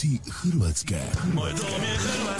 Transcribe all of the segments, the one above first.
Zvuci Hrvatske. Moj dom je Hrvatska,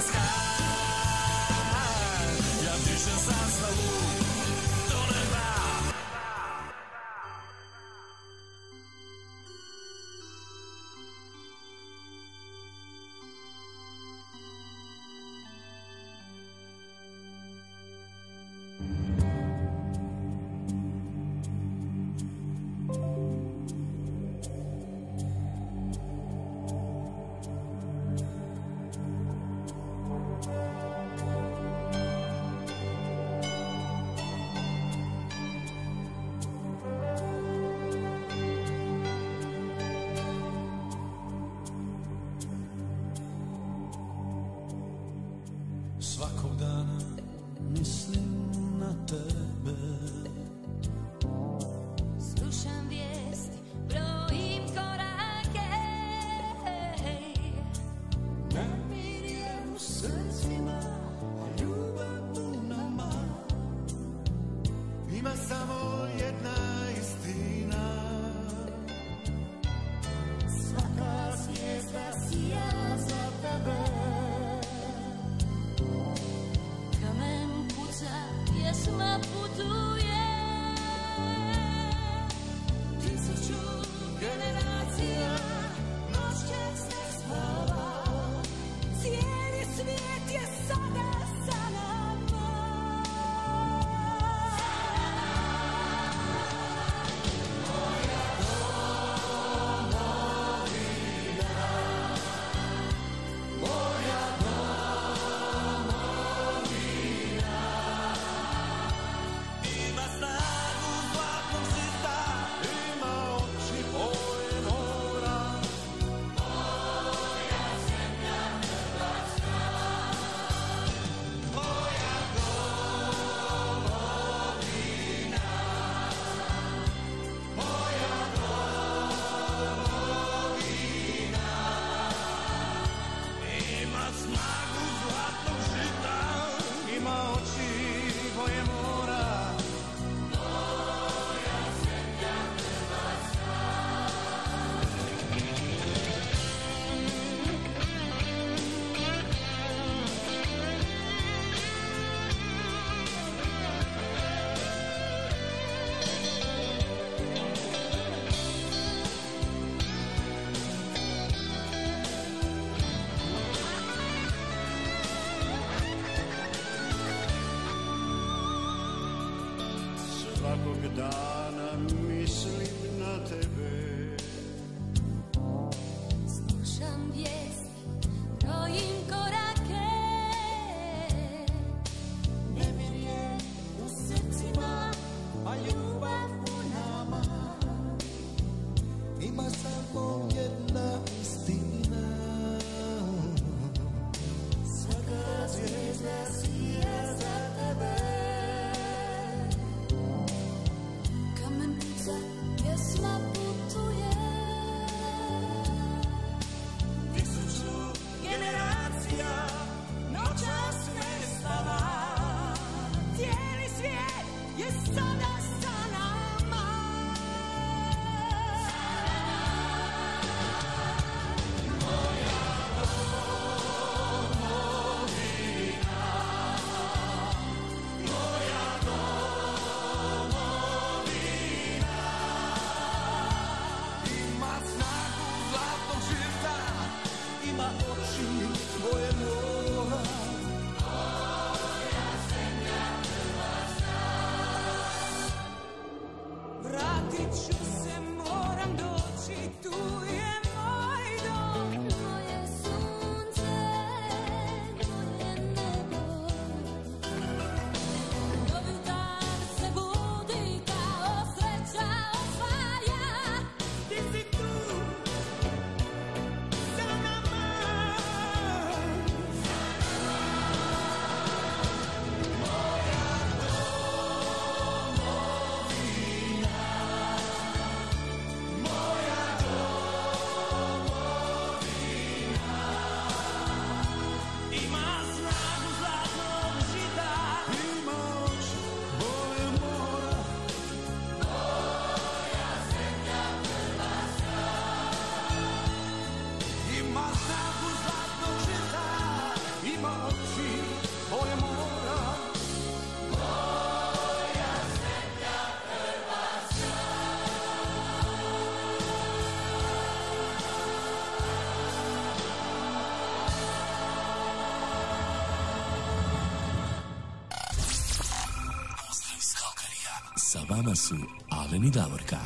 vama su Alen i Davorka.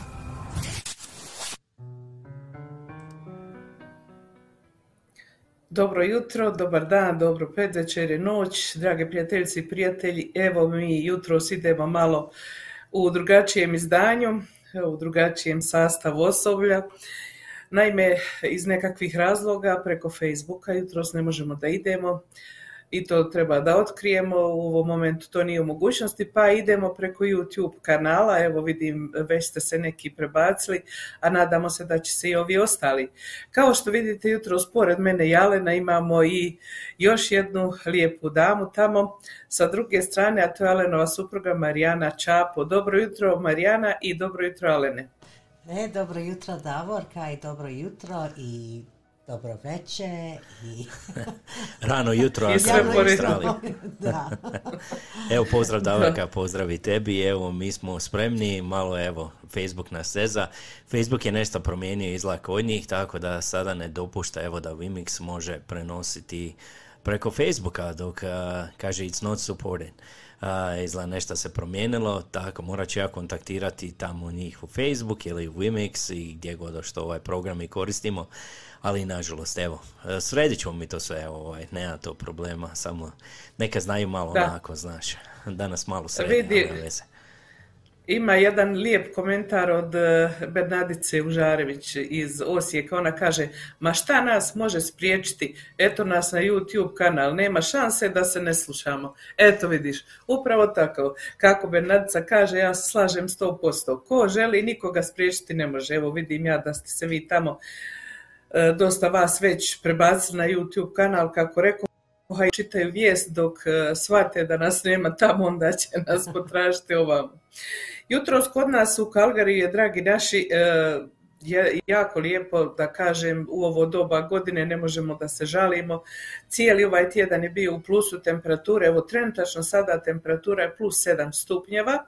Dobro jutro, dobar dan, dobro predvečer, noć, drage prijateljice i prijatelji. Evo mi jutros idemo malo u drugačijem izdanju, u drugačijem sastavu osoblja. Naime, iz nekakvih razloga preko Facebooka jutros ne možemo da idemo i to treba da otkrijemo, u ovom momentu to nije u mogućnosti, pa idemo preko YouTube kanala, evo vidim već ste se neki prebacili, a nadamo se da će se i ovi ostali. Kao što vidite jutros pored mene Jalena imamo i još jednu lijepu damu tamo sa druge strane, a to je Alenova supruga Marijana Čapo. Dobro jutro Marijana i dobro jutro Alene. E, dobro jutro Davorka i dobro jutro i dobro večer i... Rano jutro, a sve. Australiji. da. Evo pozdrav Davorka, pozdrav i tebi, evo mi smo spremni, malo evo Facebook nas seza. Facebook je nešto promijenio izgled kod njih, tako da sada ne dopušta evo da Vimix može prenositi preko Facebooka dok kaže it's not supported. A, izgleda nešto se promijenilo, tako morat ću ja kontaktirati tamo njih u Facebook ili u Vimix i gdje god što ovaj program i koristimo, ali nažalost evo, e, sredit ćemo mi to sve, evo, ovaj, nema to problema, samo neka znaju malo Da. onako, znaš, da nas malo sredi, Vidi-. Ima jedan lijep komentar od eh, Bernadice Užarević iz Osijeka. Ona kaže, ma šta nas može spriječiti? Eto nas na YouTube kanal, nema šanse da se ne slušamo. Eto vidiš, upravo tako. Kako Bernadica kaže, ja slažem 100%. Ko želi, nikoga spriječiti ne može. Evo vidim ja da ste se vi tamo eh, dosta vas već prebacili na YouTube kanal, kako rekao, i čitaju vijest dok eh, shvate da nas nema tamo, onda će nas potražiti ovamo. Jutros kod nas u Kalgariji je, dragi naši, e, je jako lijepo da kažem u ovo doba godine ne možemo da se žalimo. Cijeli ovaj tjedan je bio u plusu temperature, evo trenutačno sada temperatura je plus 7 stupnjeva,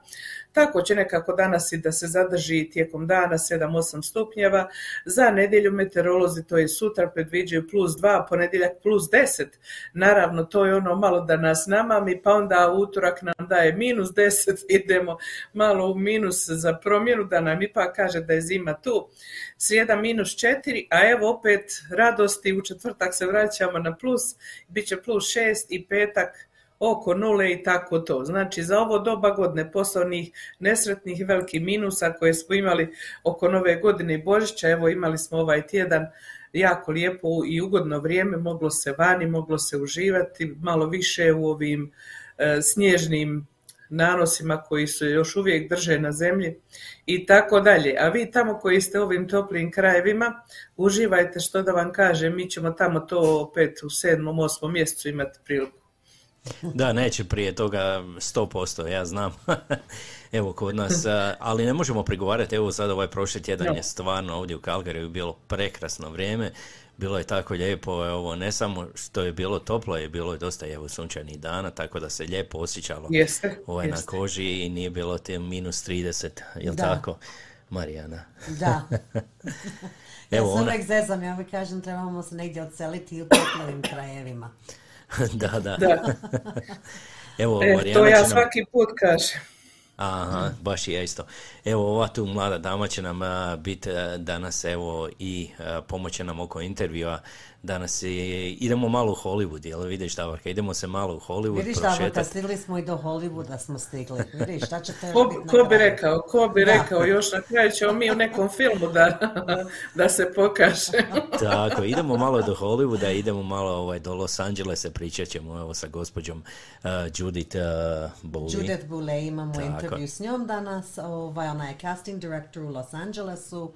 tako će nekako danas i da se zadrži tijekom dana 7-8 stupnjeva. Za nedjelju meteorolozi, to je sutra, predviđaju plus 2, ponedjeljak plus 10. Naravno, to je ono malo da nas namami, pa onda utorak nam daje minus 10, idemo malo u minus za promjenu, da nam ipak kaže da je zima tu. Srijeda minus 4, a evo opet radosti, u četvrtak se vraćamo na plus, bit će plus 6 i petak oko nule i tako to. Znači za ovo doba godine poslovnih nesretnih velikih minusa koje smo imali oko nove godine i Božića, evo imali smo ovaj tjedan jako lijepo i ugodno vrijeme, moglo se vani, moglo se uživati malo više u ovim e, snježnim nanosima koji se još uvijek drže na zemlji i tako dalje. A vi tamo koji ste u ovim toplim krajevima, uživajte što da vam kažem, mi ćemo tamo to opet u sedmom, osmom mjesecu imati priliku. Da, neće prije toga 100%, ja znam. evo kod nas, ali ne možemo prigovarati, evo sad ovaj prošli tjedan je stvarno ovdje u Calgaryu bilo prekrasno vrijeme, bilo je tako lijepo, ovo ne samo što je bilo toplo, je bilo je dosta evo sunčanih dana, tako da se lijepo osjećalo Jeste, ovaj na jeste. koži i nije bilo te minus 30, jel Da. tako? Marijana. Da. ja Evo se ona, uvijek zezam, ja kažem trebamo se negdje odseliti u toplijim krajevima. da, da. Da. Evo, E, Marijana to ja nam- svaki put kažem. Aha, baš i ja isto. Evo, ova tu mlada dama će nam biti danas, evo, i a, pomoće nam oko intervjua. Danas je- idemo malo u Hollywood, jel vidiš, Davorka? Idemo se malo u Hollywood Vidiš da prošetati. stigli smo i do Hollywooda smo stigli. Vidiš, šta će te Ko, biti na ko bi rekao, ko bi Da. rekao, još na kraju ćemo mi u nekom filmu da, da se pokaže. Tako, idemo malo do Hollywooda, idemo malo ovaj, do Los Angelesa, pričat ćemo evo, sa gospođom uh, Judith uh. Judith Boulay imamo Tako. intervju s njom danas. Ovaj, ona je casting director u Los Angelesu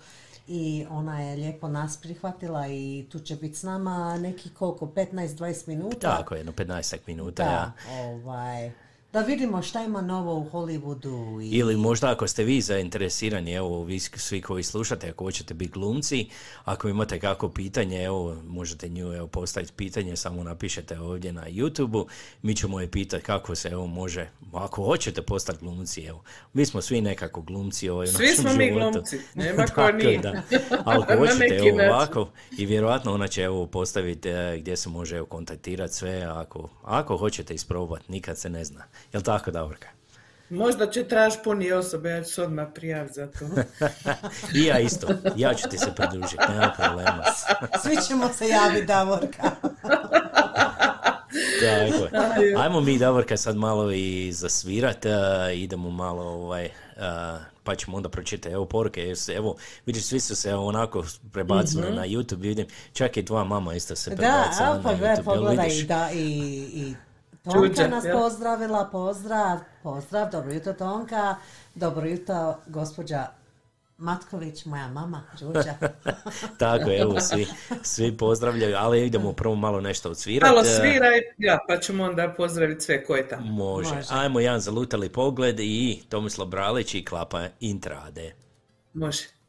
i ona je lijepo nas prihvatila i tu će biti s nama neki koliko, 15-20 minuta. Tako, jedno 15 minuta, Da, ja. ovaj, da vidimo šta ima novo u Hollywoodu. I, Ili možda ako ste vi zainteresirani, evo vi svi koji slušate, ako hoćete biti glumci, ako imate kako pitanje, evo možete nju evo, postaviti pitanje, samo napišete ovdje na YouTube-u, mi ćemo je pitati kako se evo može, ako hoćete postati glumci, evo. Mi smo svi nekako glumci ovaj, u Svi našem smo mi životu. glumci, nema ko nije. da. Ali ako hoćete evo, način. ovako, i vjerojatno ona će evo postaviti e, gdje se može evo, kontaktirati sve, ako, ako hoćete isprobati, nikad se ne zna. Jel tako, Davorka? Možda će traži puni osobe, ja ću se odmah prijaviti za to. I ja isto. Ja ću ti se pridružiti, nema problema. Svi ćemo se javiti, Davorka. Tako je. Ajmo mi, Davorka, sad malo i zasvirat, idemo malo ovaj, pa ćemo onda pročitati evo poruke, jer se, evo, vidiš, svi su se onako prebacili na YouTube, vidim, čak i tvoja mama isto se Da, prebacila a na pa YouTube, gledaj, jel pogledaj, da, i, i Tonka nas pozdravila, pozdrav, pozdrav, dobro jutro Tonka, dobro jutro gospođa Matković, moja mama, Đuđa. Tako, evo, svi, svi pozdravljaju, ali idemo prvo malo nešto odsvirati. Malo sviraj, ja, pa ćemo onda pozdraviti sve ko je tamo. Može. Može. Ajmo jedan zalutali pogled i Tomislav Bralić i klapa Intrade. Može.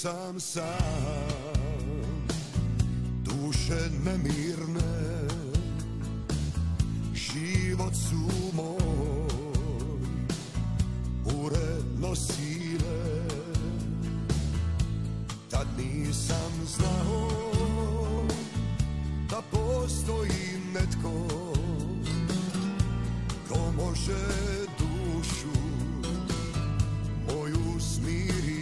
Sam sam, duše nemirne, život su moj, bure nosile, tad nisam znao da postoji netko ko može dušu moju smiriti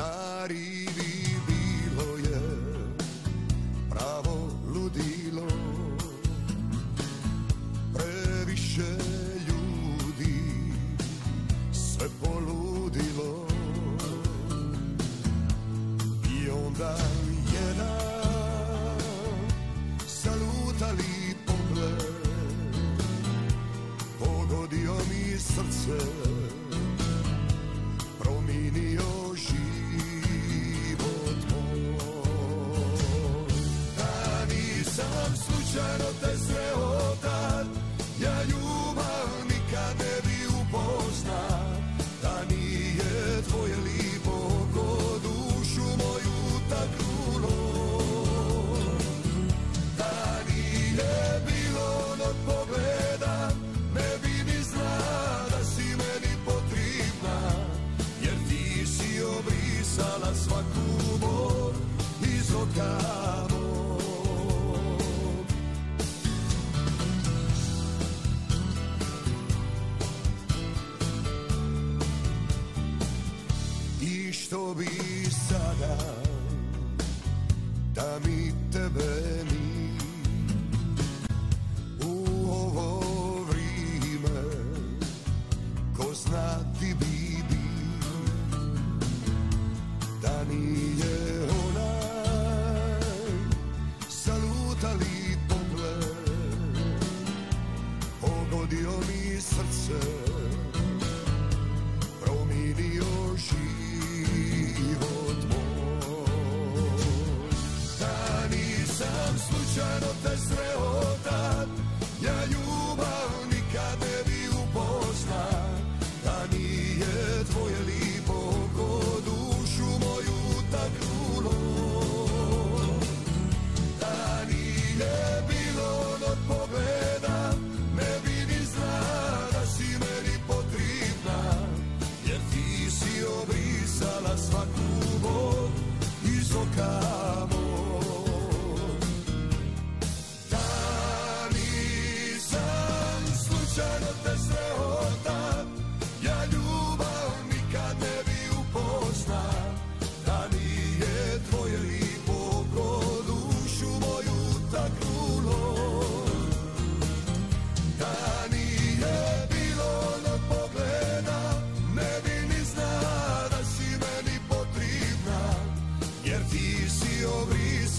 na rivi bilo je pravo ludilo. Previše ljudi sve poludilo. I onda jedan salutali pogled. Pogodio mi srce promijenio život nisam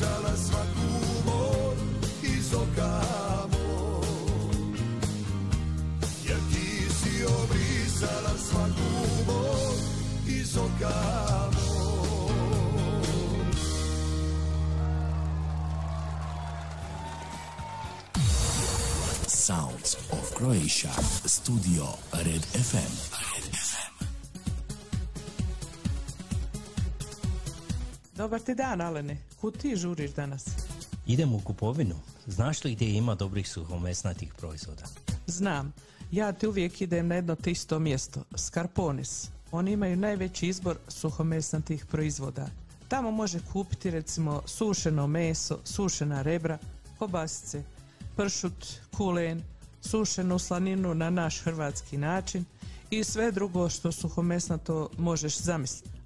isisala svaku bol iz oka moj. Jer ti si obrisala svaku bol iz oka. Sounds of Croatia, studio Red FM. Red FM. Dobar ti dan, Alene. Kud ti žuriš danas? Idem u kupovinu. Znaš li gdje ima dobrih suhomesnatih proizvoda? Znam, ja ti uvijek idem na jedno te isto mjesto, Skarponis. Oni imaju najveći izbor suhomesnatih proizvoda. Tamo može kupiti recimo sušeno meso, sušena rebra, kobasice, pršut, kulen, sušenu slaninu na naš hrvatski način i sve drugo što suhomesnato možeš zamisliti.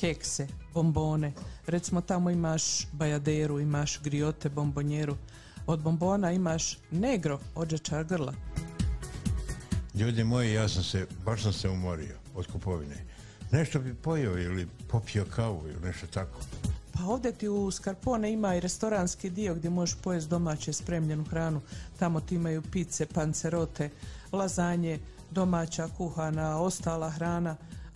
kekse, bombone. Recimo tamo imaš bajaderu, imaš griote, bombonjeru. Od bombona imaš negro, ođečar grla. Ljudi moji, ja sam se, baš sam se umorio od kupovine. Nešto bi pojeo ili popio kavu ili nešto tako. Pa ovdje ti u Skarpone ima i restoranski dio gdje možeš pojesti domaće spremljenu hranu. Tamo ti imaju pice, pancerote, lazanje, domaća kuhana, ostala hrana.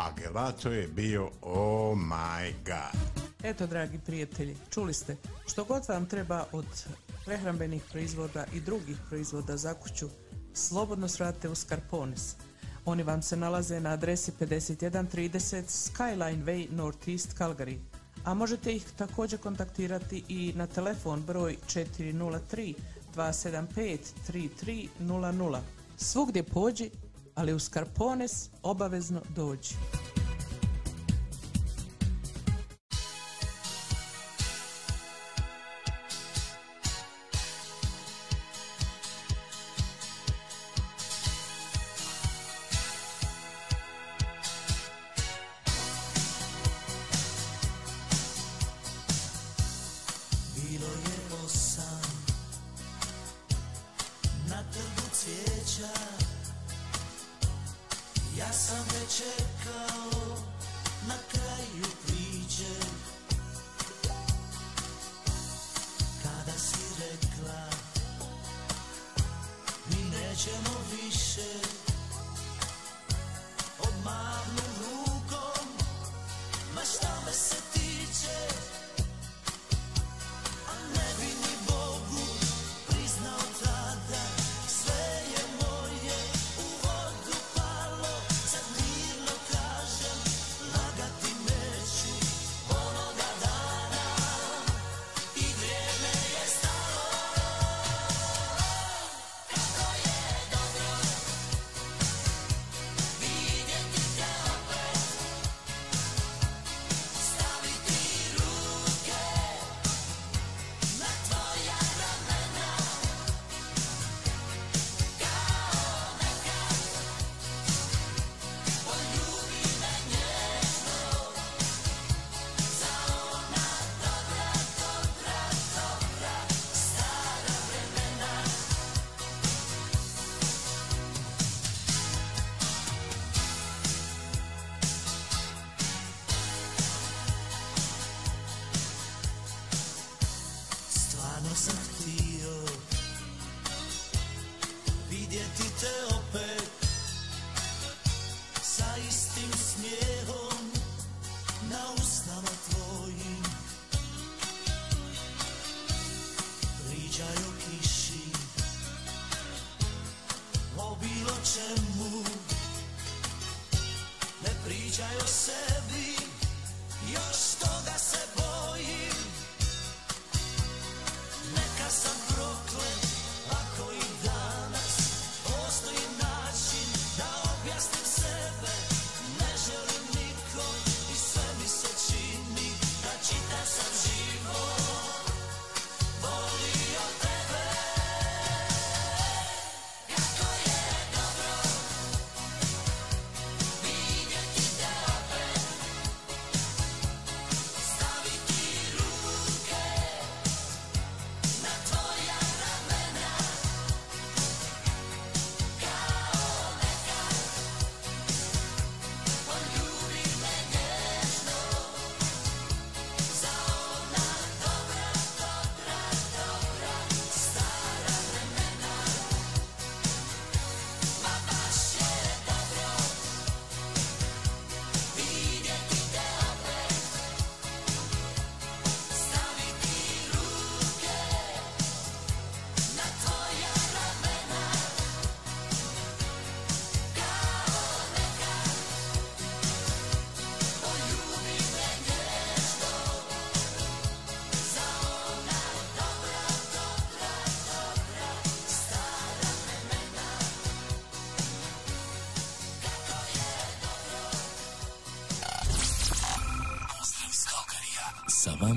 a gelato je bio oh my god. Eto, dragi prijatelji, čuli ste, što god vam treba od prehrambenih proizvoda i drugih proizvoda za kuću, slobodno svrate u Skarponis. Oni vam se nalaze na adresi 5130 Skyline Way Northeast Calgary. A možete ih također kontaktirati i na telefon broj 403 275 3300. Svugdje pođi, ali u Skarpones obavezno dođi.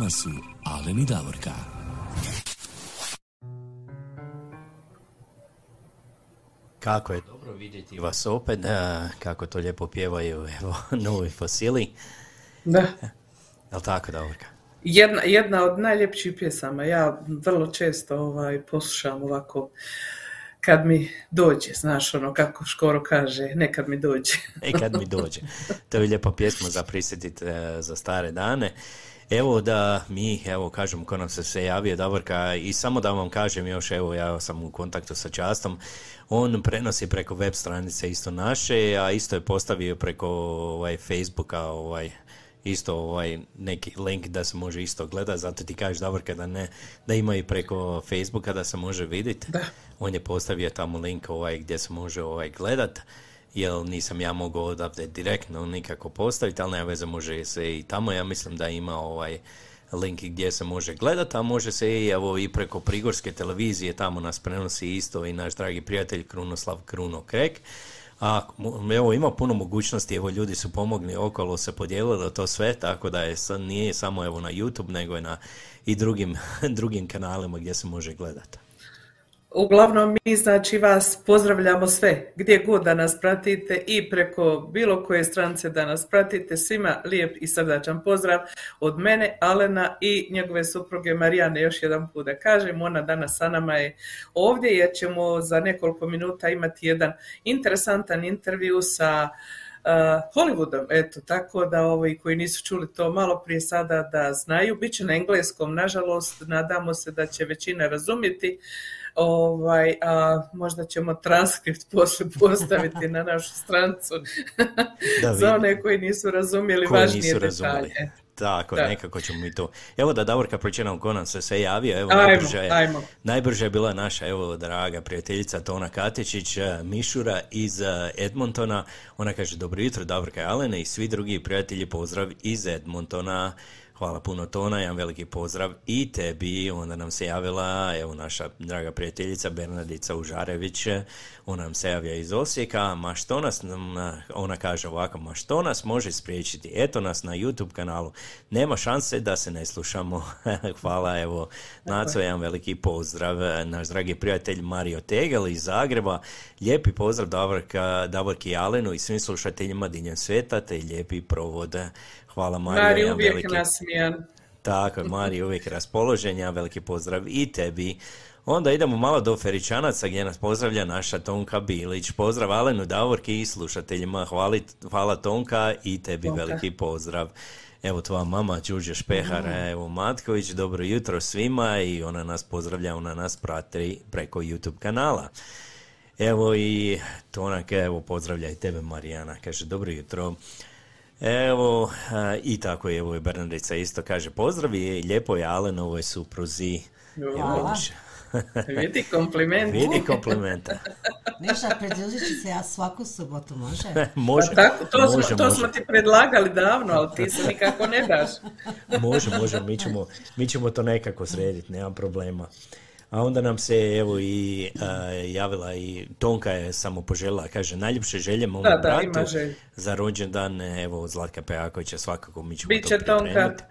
Vama su Alen i Davorka. Kako je dobro vidjeti vas opet, kako to lijepo pjevaju evo, novi fosili. Da. Jel tako, Davorka? Jedna, jedna od najljepših pjesama. Ja vrlo često ovaj, poslušam ovako kad mi dođe, znaš ono kako Škoro kaže, nekad mi dođe. E kad mi dođe. To je lijepa pjesma za prisjetiti e, za stare dane. Evo da mi, evo kažem, ko nam se se javio Davorka i samo da vam kažem još, evo ja sam u kontaktu sa Častom, on prenosi preko web stranice isto naše, a isto je postavio preko ovaj, Facebooka ovaj, isto ovaj neki link da se može isto gledati, zato ti kažeš Davorka da ne, da ima i preko Facebooka da se može vidjeti. On je postavio tamo link ovaj gdje se može ovaj gledat, jer nisam ja mogao odavde direktno nikako postaviti, ali nema veze, može se i tamo, ja mislim da ima ovaj link gdje se može gledat, a može se i evo i preko Prigorske televizije, tamo nas prenosi isto i naš dragi prijatelj Krunoslav Kruno Krek. A evo ima puno mogućnosti, evo ljudi su pomogli okolo, se podijelilo to sve, tako da je nije samo evo na YouTube, nego je na i drugim, drugim kanalima gdje se može gledati. Uglavnom mi znači vas pozdravljamo sve, gdje god da nas pratite i preko bilo koje strance da nas pratite, svima lijep i srdačan pozdrav od mene, Alena i njegove supruge Marijane, još jedan put da kažem, ona danas sa nama je ovdje jer ćemo za nekoliko minuta imati jedan interesantan intervju sa uh, Hollywoodom, eto, tako da ovi koji nisu čuli to malo prije sada da znaju, bit će na engleskom, nažalost, nadamo se da će većina razumjeti, ovaj, a možda ćemo transkript poslije postaviti na našu strancu Da za one koji nisu razumjeli koji važnije nisu detalje. razumjeli. Tako, Da. nekako ćemo mi to. Evo da Davorka pročitam ko nam se sve javio. Evo, Ajmo, najbrža je, ajmo. najbrža je bila naša, evo, draga prijateljica Tona Katičić, eh, Mišura iz eh, Edmontona. Ona kaže, dobro jutro, Davorka i Alene i svi drugi prijatelji, pozdrav iz Edmontona. Hvala puno Tona, jedan veliki pozdrav i tebi. Onda nam se javila, evo, naša draga prijateljica Bernardica Užarević. Ona nam se javlja iz Osijeka. Ma što nas, ona kaže ovako, ma što nas može spriječiti? Eto nas na YouTube kanalu. Nema šanse da se ne slušamo. Hvala, evo, Naco, jedan veliki pozdrav. Naš dragi prijatelj Mario Tegel iz Zagreba. Lijepi pozdrav Davorka, Davorki Alenu i svim slušateljima diljem sveta, te lijepi provod. Hvala Mario, Mari uvijek veliki... nasmijan. Tako je, Mari, uvijek raspoložen, jedan veliki pozdrav i tebi. Onda idemo malo do Feričanaca gdje nas pozdravlja naša Tonka Bilić. Pozdrav Alenu Davorki i slušateljima. Hvali, hvala Tonka i tebi Tonka. veliki pozdrav. Evo tvoja mama Đurđe Špehar, evo Matković, dobro jutro svima i ona nas pozdravlja, ona nas prati preko YouTube kanala. Evo i Tonak, evo pozdravlja i tebe Marijana, kaže dobro jutro. Evo, a, i tako je, evo je Bernardica isto kaže pozdrav i lijepo je Alenovoj supruzi. Hvala. Vidi kompliment. Vidi komplimenta. Pridružit ću se ja svaku subotu, može? Može, Pa tako, to, može, smo, to može. smo ti predlagali davno, ali ti se nikako ne daš. Može, može, mi ćemo, mi ćemo to nekako srediti, nema problema. A onda nam se evo i a, javila i Tonka je samo poželjela, kaže najljepše želje mom Da, da, bratu želje. za rođendan, evo od Zlatka Pejakovića svakako mi ćemo Biće to pripremiti.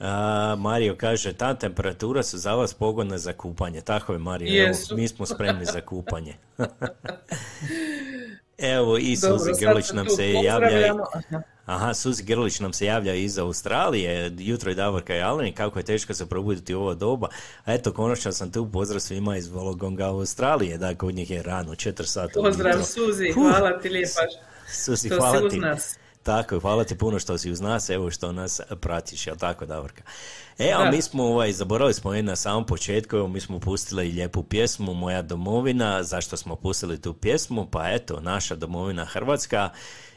A, Mario kaže, ta temperatura su za vas pogodna za kupanje. Tako je, Mario, evo, mi smo spremni za kupanje. evo, i Dobro, Suzi Grlić nam se javlja. Aha. Suzi Grlić nam se javlja iz Australije, jutro je Davorka i Alen, kako je teško se probuditi u ovo doba. A eto, konačno sam tu, pozdrav svima iz Vologonga Australije, da, kod njih je rano, 4 sata Pozdrav. Suzi, hvala ti lijepa Suzi, hvala si uz ti. nas. Tako, hvala ti puno što si uz nas, evo što nas pratiš, jel tako Davorka? E, a mi smo, ovaj, zaboravili smo je na samom početku, evo mi smo pustili i lijepu pjesmu Moja domovina, zašto smo pustili tu pjesmu? Pa eto, naša domovina Hrvatska,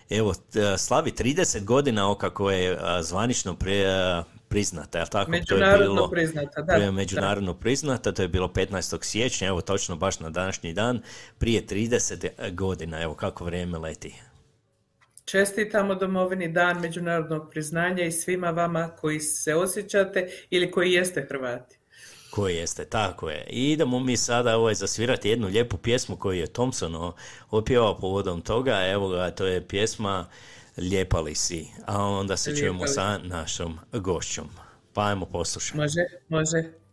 evo, slavi 30 godina okako je zvanično a, priznata, jel tako? To je Međunarodno bilo- priznata, da, To je da. međunarodno priznata, to je bilo 15. siječnja, evo točno baš na današnji dan, prije 30 godina, evo kako vrijeme leti. Čestitamo domovini Dan međunarodnog priznanja i svima vama koji se osjećate ili koji jeste Hrvati. Koji jeste, tako je. I idemo mi sada ovaj, zasvirati jednu lijepu pjesmu koju je Thompson opjevao povodom toga. Evo ga, to je pjesma Lijepa li si? A onda se Lijepa čujemo sa našom gošćom. Pa ajmo poslušati. Može, može.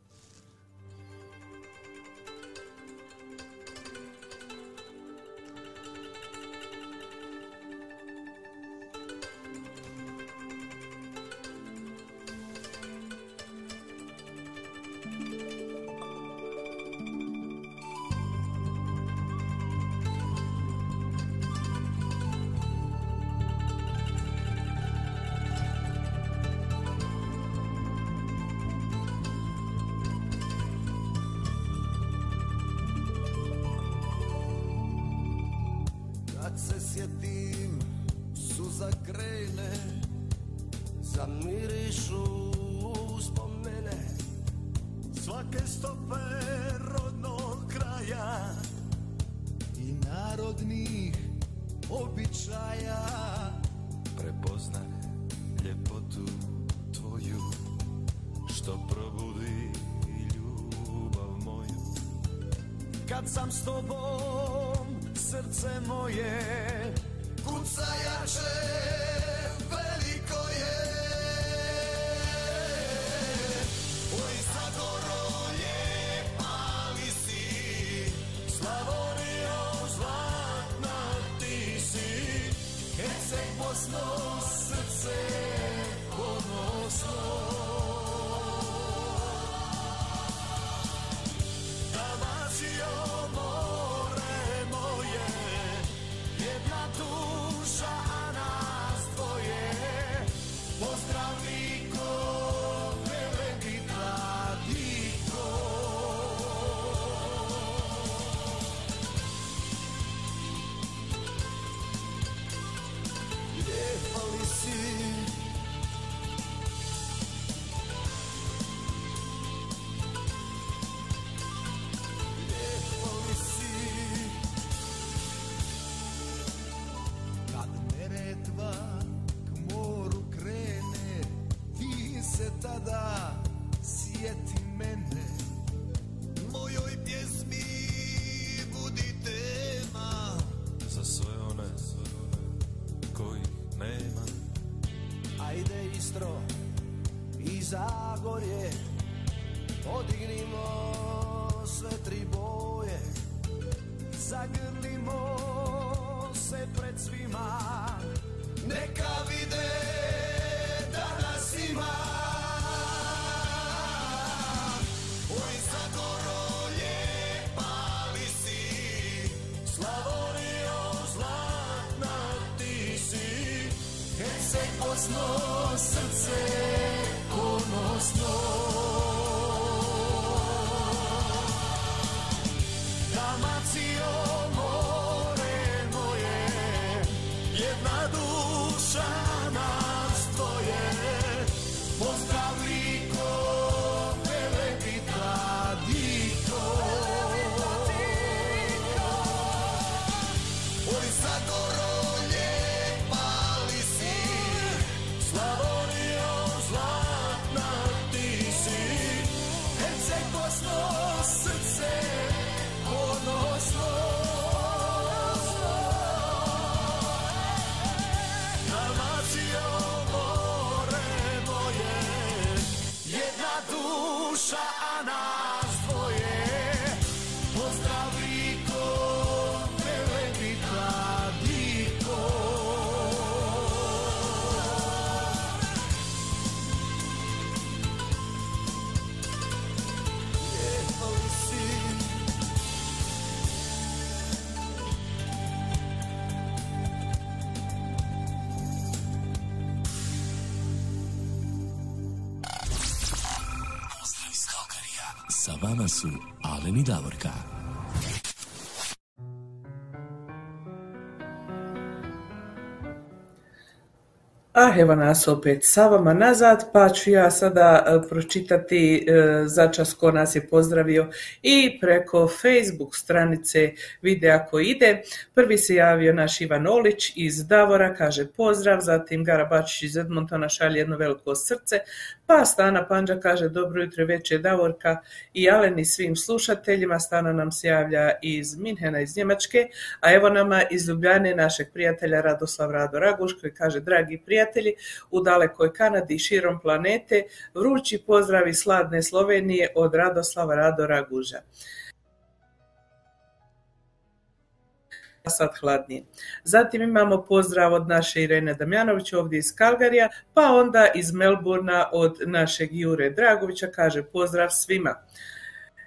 Sa vama su i Davorka. A evo nas opet sa vama nazad, pa ću ja sada e, pročitati e, za čas ko nas je pozdravio i preko Facebook stranice videa koji ide. Prvi se javio naš Ivan Olić iz Davora, kaže pozdrav, zatim Garabačić iz Edmontona šalje jedno veliko srce, Stana Panđa kaže dobro jutro večer Davorka i Aleni svim slušateljima. Stana nam se javlja iz Minhena iz Njemačke, a evo nama iz Ljubljane našeg prijatelja Radoslav Rado Raguš koji kaže dragi prijatelji u dalekoj Kanadi i širom planete vrući pozdrav iz sladne Slovenije od Radoslava Rado Raguža. Sad hladnije. Zatim imamo pozdrav od naše Irene Damjanović ovdje iz Kalgarija, pa onda iz Melburna od našeg Jure Dragovića kaže pozdrav svima.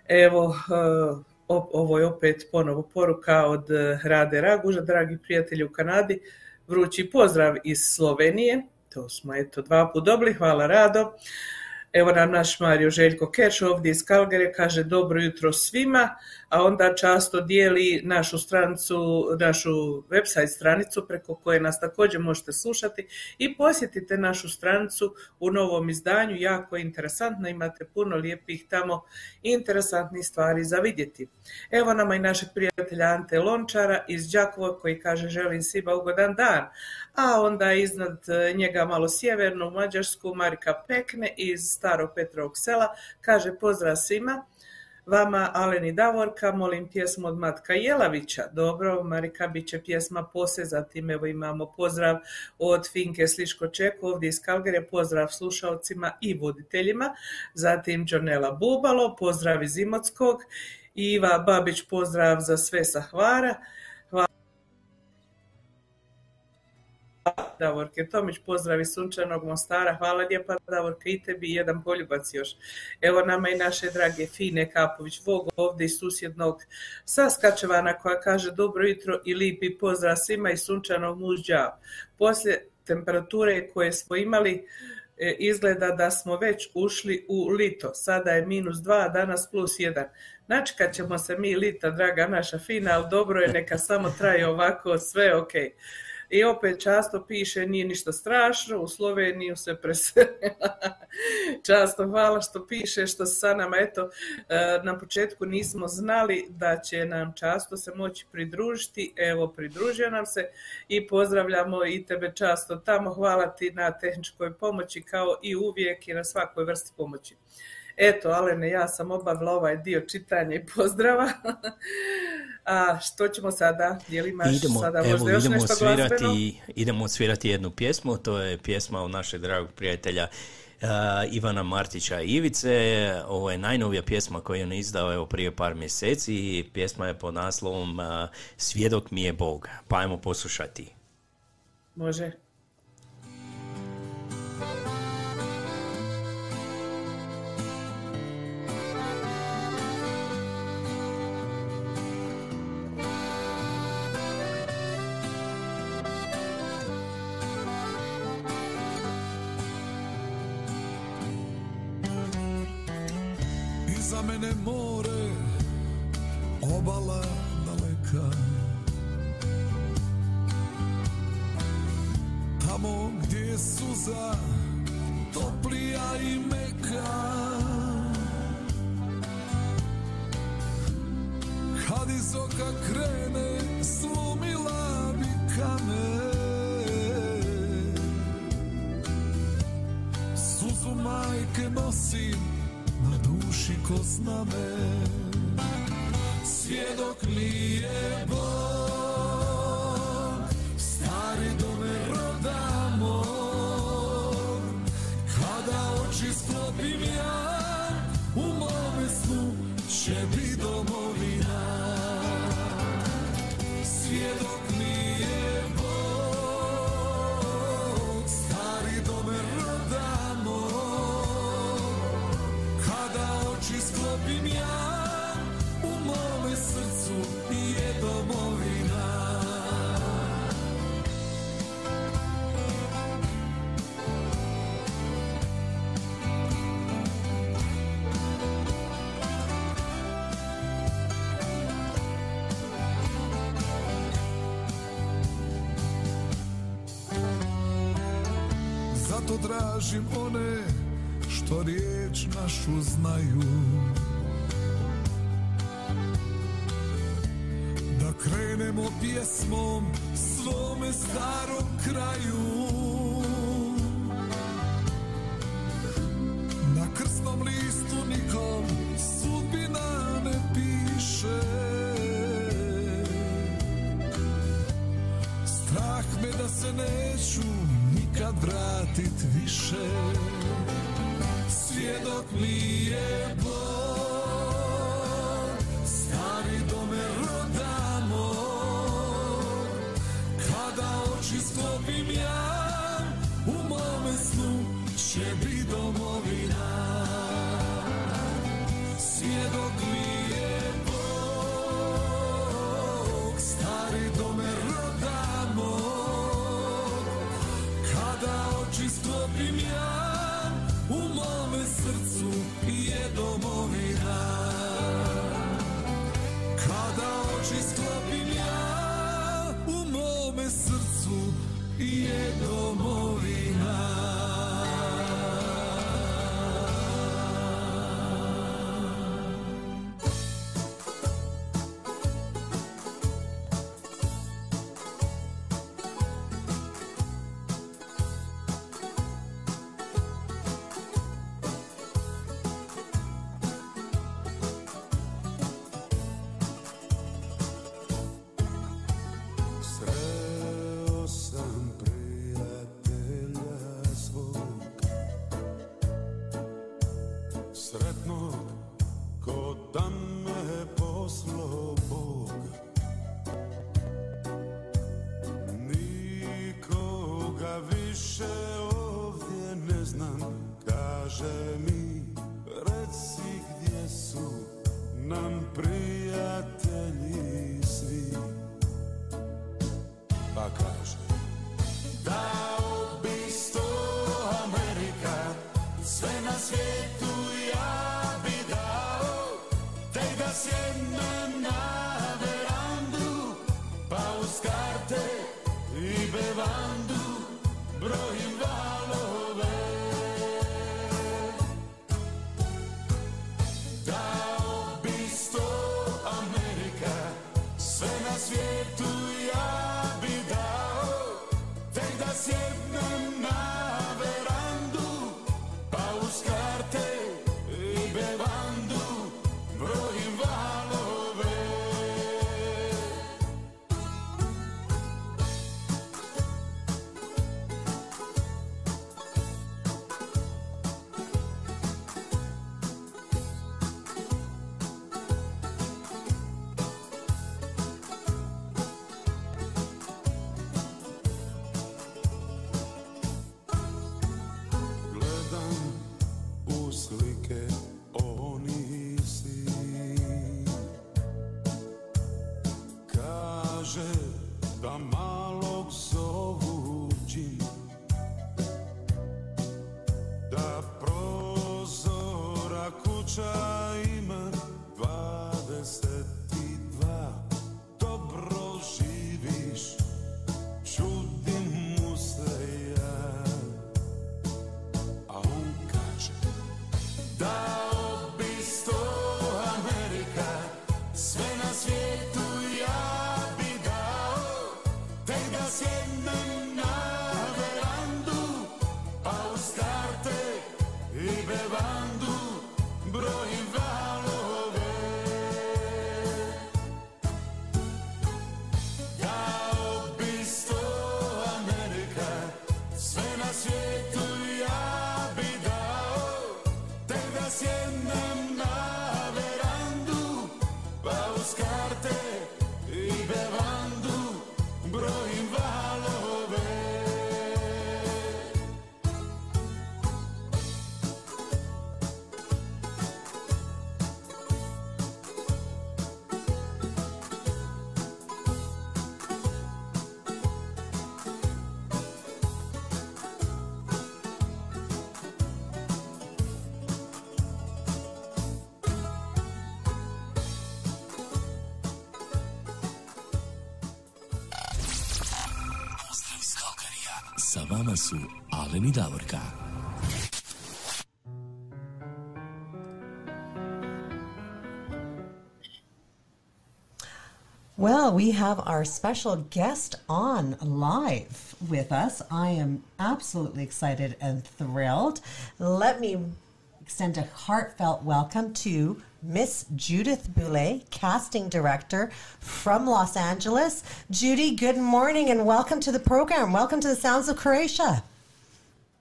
Evo, eh, ovo je opet ponovo poruka od eh, Rade Raguža, dragi prijatelji u Kanadi, vrući pozdrav iz Slovenije, to smo eto dva put dobili, hvala Rado. Evo nam naš Mario Željko Keš ovdje iz Kalgare kaže dobro jutro svima, a onda často dijeli našu stranicu, našu website stranicu preko koje nas također možete slušati i posjetite našu stranicu u novom izdanju, jako je interesantno, imate puno lijepih tamo interesantnih stvari za vidjeti. Evo nama i našeg prijatelja Ante Lončara iz Đakova koji kaže želim svima ugodan dan, a onda iznad e, njega malo sjeverno u Mađarsku Marika Pekne iz Staro Petrovog sela kaže pozdrav svima. Vama Aleni Davorka, molim pjesmu od Matka Jelavića. Dobro, Marika, bit će pjesma poslije, zatim evo imamo pozdrav od Finke Sliško Čeko ovdje iz Kalgare, pozdrav slušalcima i voditeljima, zatim Đornela Bubalo, pozdrav iz Imotskog, Iva Babić, pozdrav za sve sa Hvara, Davorke Tomić, pozdrav iz Sunčanog Mostara, hvala lijepa Davorke i tebi i jedan poljubac još. Evo nama i naše drage Fine Kapović Vog ovdje iz susjednog Saskačevana koja kaže dobro jutro i lipi pozdrav svima iz Sunčanog mužđa. Poslije temperature koje smo imali e, izgleda da smo već ušli u lito. Sada je minus dva, danas plus jedan. Znači kad ćemo se mi lita, draga naša fina, ali dobro je, neka samo traje ovako, sve ok. I opet často piše nije ništa strašno, u Sloveniju se preselila. často hvala što piše, što se sa nama, eto, e, na početku nismo znali da će nam často se moći pridružiti, evo pridružio nam se i pozdravljamo i tebe často tamo, hvala ti na tehničkoj pomoći kao i uvijek i na svakoj vrsti pomoći. Eto, Alene, ja sam obavila ovaj dio čitanja i pozdrava. A što ćemo sada? Je li imaš idemo, sada evo, možda još idemo nešto svirati, idemo svirati jednu pjesmu, to je pjesma od našeg dragog prijatelja uh, Ivana Martića Ivice. Ovo je najnovija pjesma koju je on izdao evo, prije par mjeseci i pjesma je pod naslovom uh, Svjedok mi je Bog. Pa ajmo poslušati. Može. Suza toplija i meka Kad iz oka krene slomila bi kamen. Suzu majke nosim na duši ko zname Svjedok mi našu znaju. Da krenemo pjesmom svome starom kraju. Na krstnom listu nikom sudbina ne piše. Strah me da se neću nikad vratit više. Su Davorka. Well, we have our special guest on live with us. I am absolutely excited and thrilled. Let me extend a heartfelt welcome to Miss Judith Boulay, casting director from Los Angeles. Judy, good morning and welcome to the program. Welcome to the Sounds of Croatia.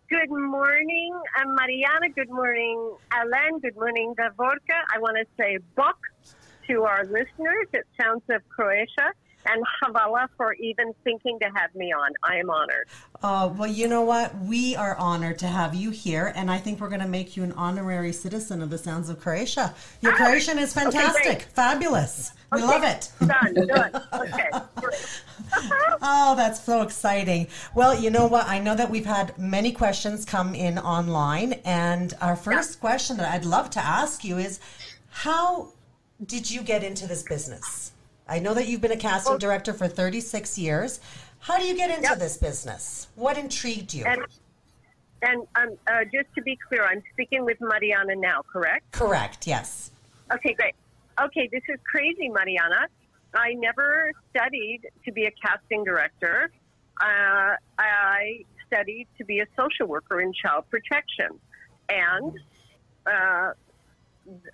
Good morning, I'm Mariana. Good morning, Alan. Good morning, Davorka. I want to say bok to our listeners at Sounds of Croatia and Havala for even thinking to have me on. I am honored. Uh, well, you know what? We are honored to have you here, and I think we're going to make you an honorary citizen of the Sounds of Croatia. Your Ah, Croatian is fantastic, great. fabulous. We Okay, love it. Done. done. Okay. Oh, that's so exciting. Well, you know what? I know that we've had many questions come in online, and our first question that I'd love to ask you is how did you get into this business? I know that you've been a casting director for 36 years. How do you get into Yep. this business? What intrigued you? And and um, uh, just to be clear, I'm speaking with Mariana now, correct? Correct, yes. Okay, great. Okay, this is crazy, Mariana. I never studied to be a casting director. Uh, I studied to be a social worker in child protection. And uh,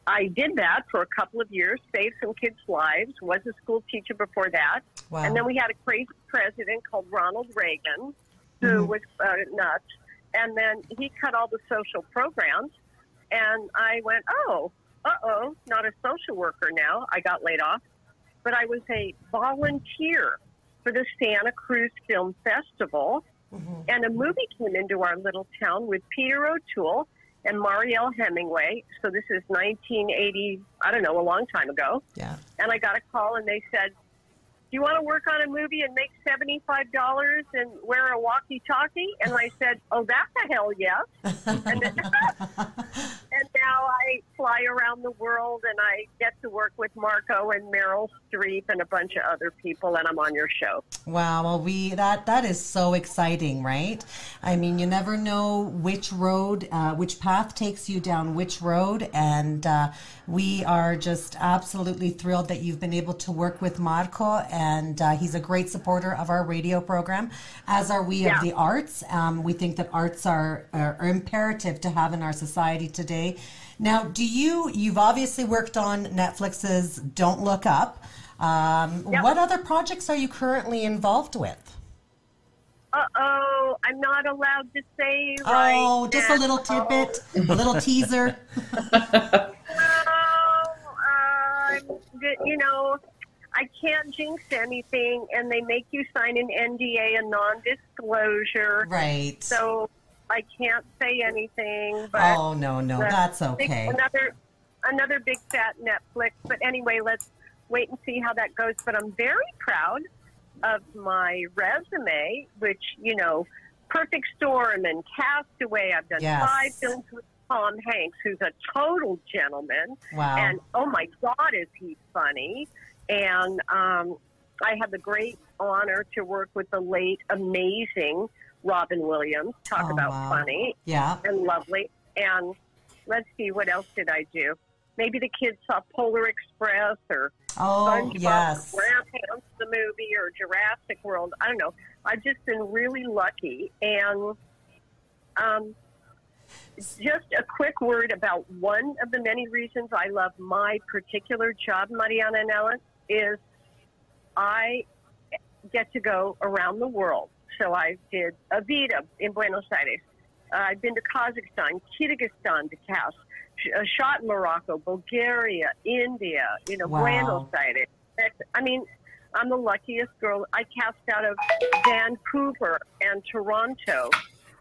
I did that for a couple of years, saved some kids' lives, was a school teacher before that. Wow. And then we had a crazy president called Ronald Reagan who was uh, nuts. And then he cut all the social programs. And I went, oh, uh oh, not a social worker now. I got laid off. But I was a volunteer for the Santa Cruz Film Festival. And a movie came into our little town with Peter O'Toole and Marielle Hemingway. So this is 1980, I don't know, a long time ago. Yeah. And I got a call and they said, Do you want to work on a movie and make $75 and wear a walkie talkie? And I said, Oh, that's a hell yes. and, then- and now I fly around the world and I get to work with Marco and Meryl Streep and a bunch of other people, and I'm on your show. Wow, well, we that that is so exciting, right? I mean, you never know which road, uh, which path takes you down which road, and uh, we are just absolutely thrilled that you've been able to work with Marco, and uh, he's a great supporter of our radio program, as are we Yeah. of the arts. Um, we think that arts are, are are imperative to have in our society today. Now, do you? You've obviously worked on Netflix's "Don't Look Up." Um, Yep. What other projects are you currently involved with? Uh oh, I'm not allowed to say right oh, just a little tidbit, a little teaser. Oh, um, you know, I can't jinx anything, and they make you sign an NDA, a non-disclosure. Right. So I can't say anything. But Oh, no, no, that's okay. Another, another big fat Netflix. But anyway, let's wait and see how that goes. But I'm very proud of my resume, which you know, Perfect Storm and Castaway. I've done Yes. five films with Tom Hanks, who's a total gentleman. Wow. And oh my God, is he funny? And um, I had the great honor to work with the late, amazing Robin Williams. Talk Oh, about wow. funny Yeah. and lovely. And let's see, what else did I do? Maybe the kids saw Polar Express or Oh, SpongeBob yes. SquarePants the movie or Jurassic World. I don't know. I've just been really lucky. And um, just a quick word about one of the many reasons I love my particular job, Mariana and Ellen, is I get to go around the world. So I did Avita in Buenos Aires. Uh, I've been to Kazakhstan, Kyrgyzstan to cast, sh- uh, shot in Morocco, Bulgaria, India, you know, Wow. Buenos Aires. That's- I mean, I'm the luckiest girl. I cast out of Vancouver and Toronto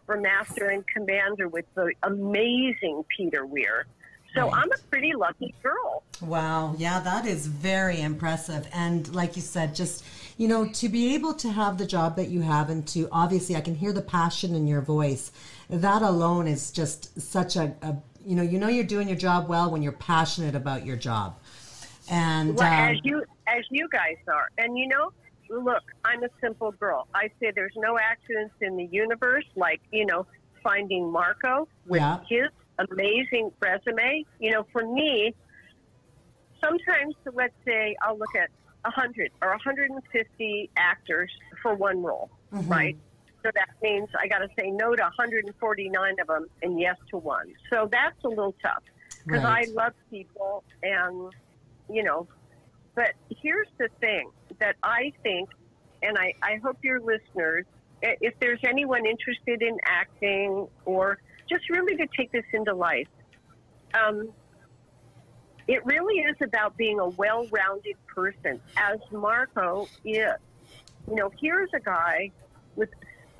for Master and Commander with the amazing Peter Weir. So Right. I'm a pretty lucky girl. Wow. Yeah, that is very impressive. And like you said, just, you know, to be able to have the job that you have and to obviously, I can hear the passion in your voice. That alone is just such a, a you know, you know you're doing your job well when you're passionate about your job. And Well, um, as you as you guys are, and you know, look, I'm a simple girl. I say there's no accidents in the universe, like you know, finding Marco with Yeah. his amazing resume. You know, for me, sometimes let's say I'll look at 100 or 150 actors for one role, right? So that means I got to say no to 149 of them and yes to one. So that's a little tough because Right. I love people and, you know, but here's the thing that I think, and I, I hope your listeners, if there's anyone interested in acting or just really to take this into life, um, it really is about being a well rounded person, as Marco is. You know, here's a guy with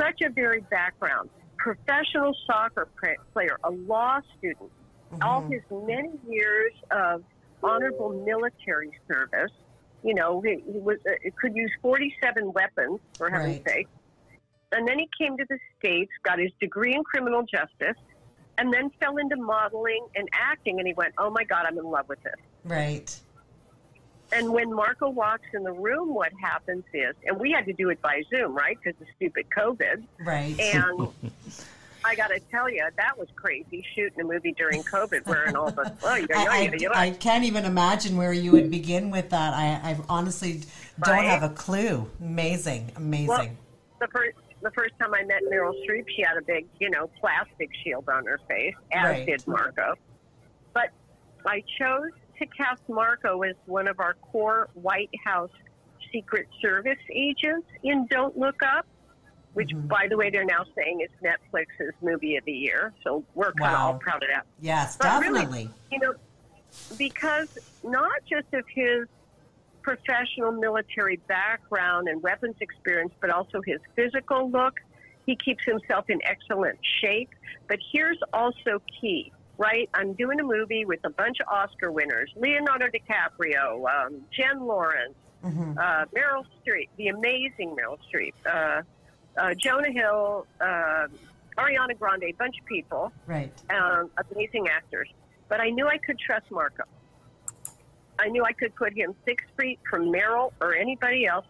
such a varied background professional soccer player, a law student, all his many years of honorable military service. You know, he, he was uh, could use 47 weapons, for heaven's Right. sake. And then he came to the States, got his degree in criminal justice, and then fell into modeling and acting. And he went, Oh my God, I'm in love with this. Right. And when Marco walks in the room, what happens is, and we had to do it by Zoom, right? Because of stupid COVID. Right. And I got to tell you, that was crazy shooting a movie during COVID, wearing all the. Oh, you I, I, I can't even imagine where you would begin with that. I, I honestly don't Right? have a clue. Amazing, amazing. Well, the first the first time I met Meryl Streep, she had a big, you know, plastic shield on her face, as Right. did Marco. But I chose to cast Marco as one of our core White House Secret Service agents in Don't Look Up, which, Mm-hmm. by the way, they're now saying is Netflix's movie of the year. So we're kind of Wow. all proud of that. yes, But really, definitely. you know, because not just of his professional military background and weapons experience, but also his physical look. He keeps himself in excellent shape. But here's also key, right? I'm doing a movie with a bunch of Oscar winners Leonardo DiCaprio, um, Jen Lawrence, Mhm. uh, Meryl Streep, the amazing Meryl Streep, uh, uh, Jonah Hill, uh, Ariana Grande, a bunch of people Right. um, amazing actors. But I knew I could trust Marco. I knew I could put him six feet from Meryl or anybody else,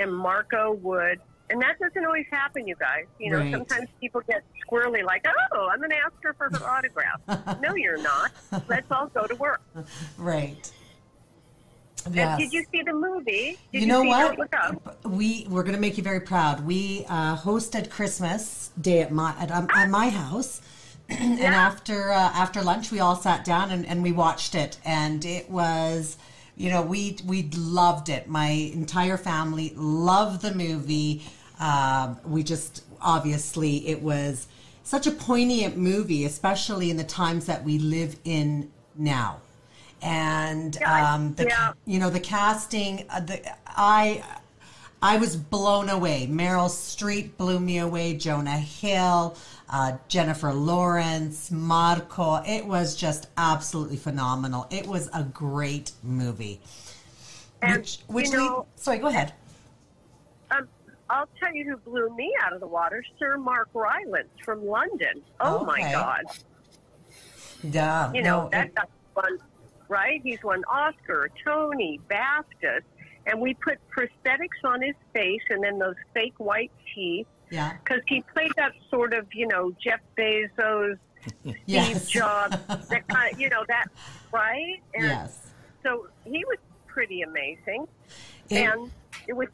and Marco would. And that doesn't always happen, you guys. You know, Right. sometimes people get squirrely, like, "Oh, I'm going to ask her for her autograph." no, you're not. Let's all go to work. Right. Yes. did you see the movie? Did you know see what? Don't Look Up? We we're gonna make you very proud. We uh, hosted Christmas Day at my at, um, at my house, and after uh, after lunch, we all sat down and, and we watched it, and it was. You know, we we loved it. My entire family loved the movie. Um, we just obviously it was such a poignant movie, especially in the times that we live in now. And um, the yeah. you know the casting, uh, the I I was blown away. Meryl Streep blew me away. Jonah Hill, uh, Jennifer Lawrence, Marco. It was just absolutely phenomenal. It was a great movie. And, which which you lead- sorry, go ahead. Um, I'll tell you who blew me out of the water: Sir Mark Rylance from London. Oh my God! Yeah, You know no, that it- won, right? He's won Oscar, Tony, BAFTA, and we put prosthetics on his face and then those fake white teeth yeah, because he played that sort of, you know, Jeff Bezos, Steve Yes. Jobs, that kind of, you know, that, right? And yes. so he was pretty amazing. It- and it was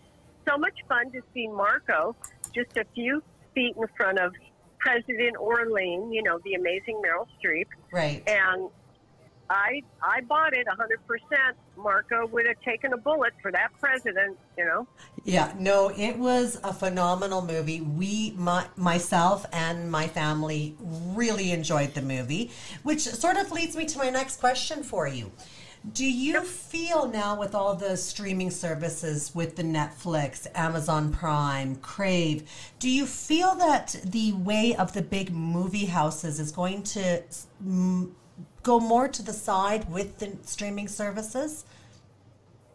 so much fun to see Marco just a few feet in front of President Orlean, you know, the amazing Meryl Streep. Right. And I I bought it 100%. Marco would have taken a bullet for that president, you know. Yeah, no, it was a phenomenal movie. We, my, myself and my family really enjoyed the movie, which sort of leads me to my next question for you. Do you feel now with all the streaming services, with the Netflix, Amazon Prime, Crave, do you feel that the way of the big movie houses is going to mm, go more to the side with the streaming services?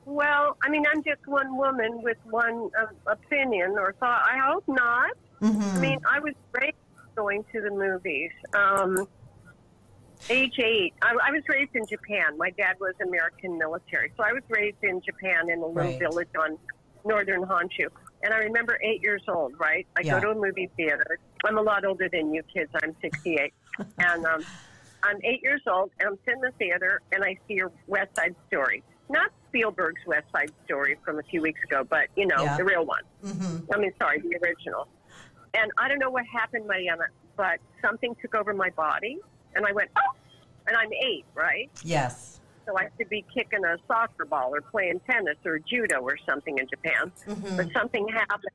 Well, I mean, I'm just one woman with one uh, opinion or thought. I hope not. I mean, I was raised going to the movies. Um, age eight, I, I was raised in Japan. My dad was American military, so I was raised in Japan in a little Right. village on northern Honshu. And I remember eight years old, right? I Yeah. go to a movie theater. I'm a lot older than you kids. I'm 68, and um, I'm eight years old, and I'm sitting in the theater, and I see your West Side Story. Not Spielberg's West Side Story from a few weeks ago, but you know Yeah. the real one. Mm-hmm. I mean, sorry, the original. and I don't know what happened, Mariana, but something took over my body, and I went, oh, and I'm eight, right? Yes. So I should be kicking a soccer ball or playing tennis or judo or something in Japan. Mhm. But something happened,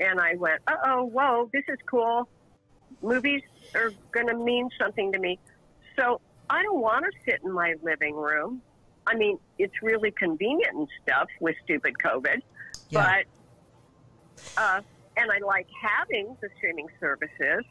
and I went, uh oh, whoa, this is cool. Movies are going to mean something to me. So I don't want to sit in my living room. I mean, it's really convenient and stuff with stupid COVID, Yeah. but uh, and I like having the streaming services,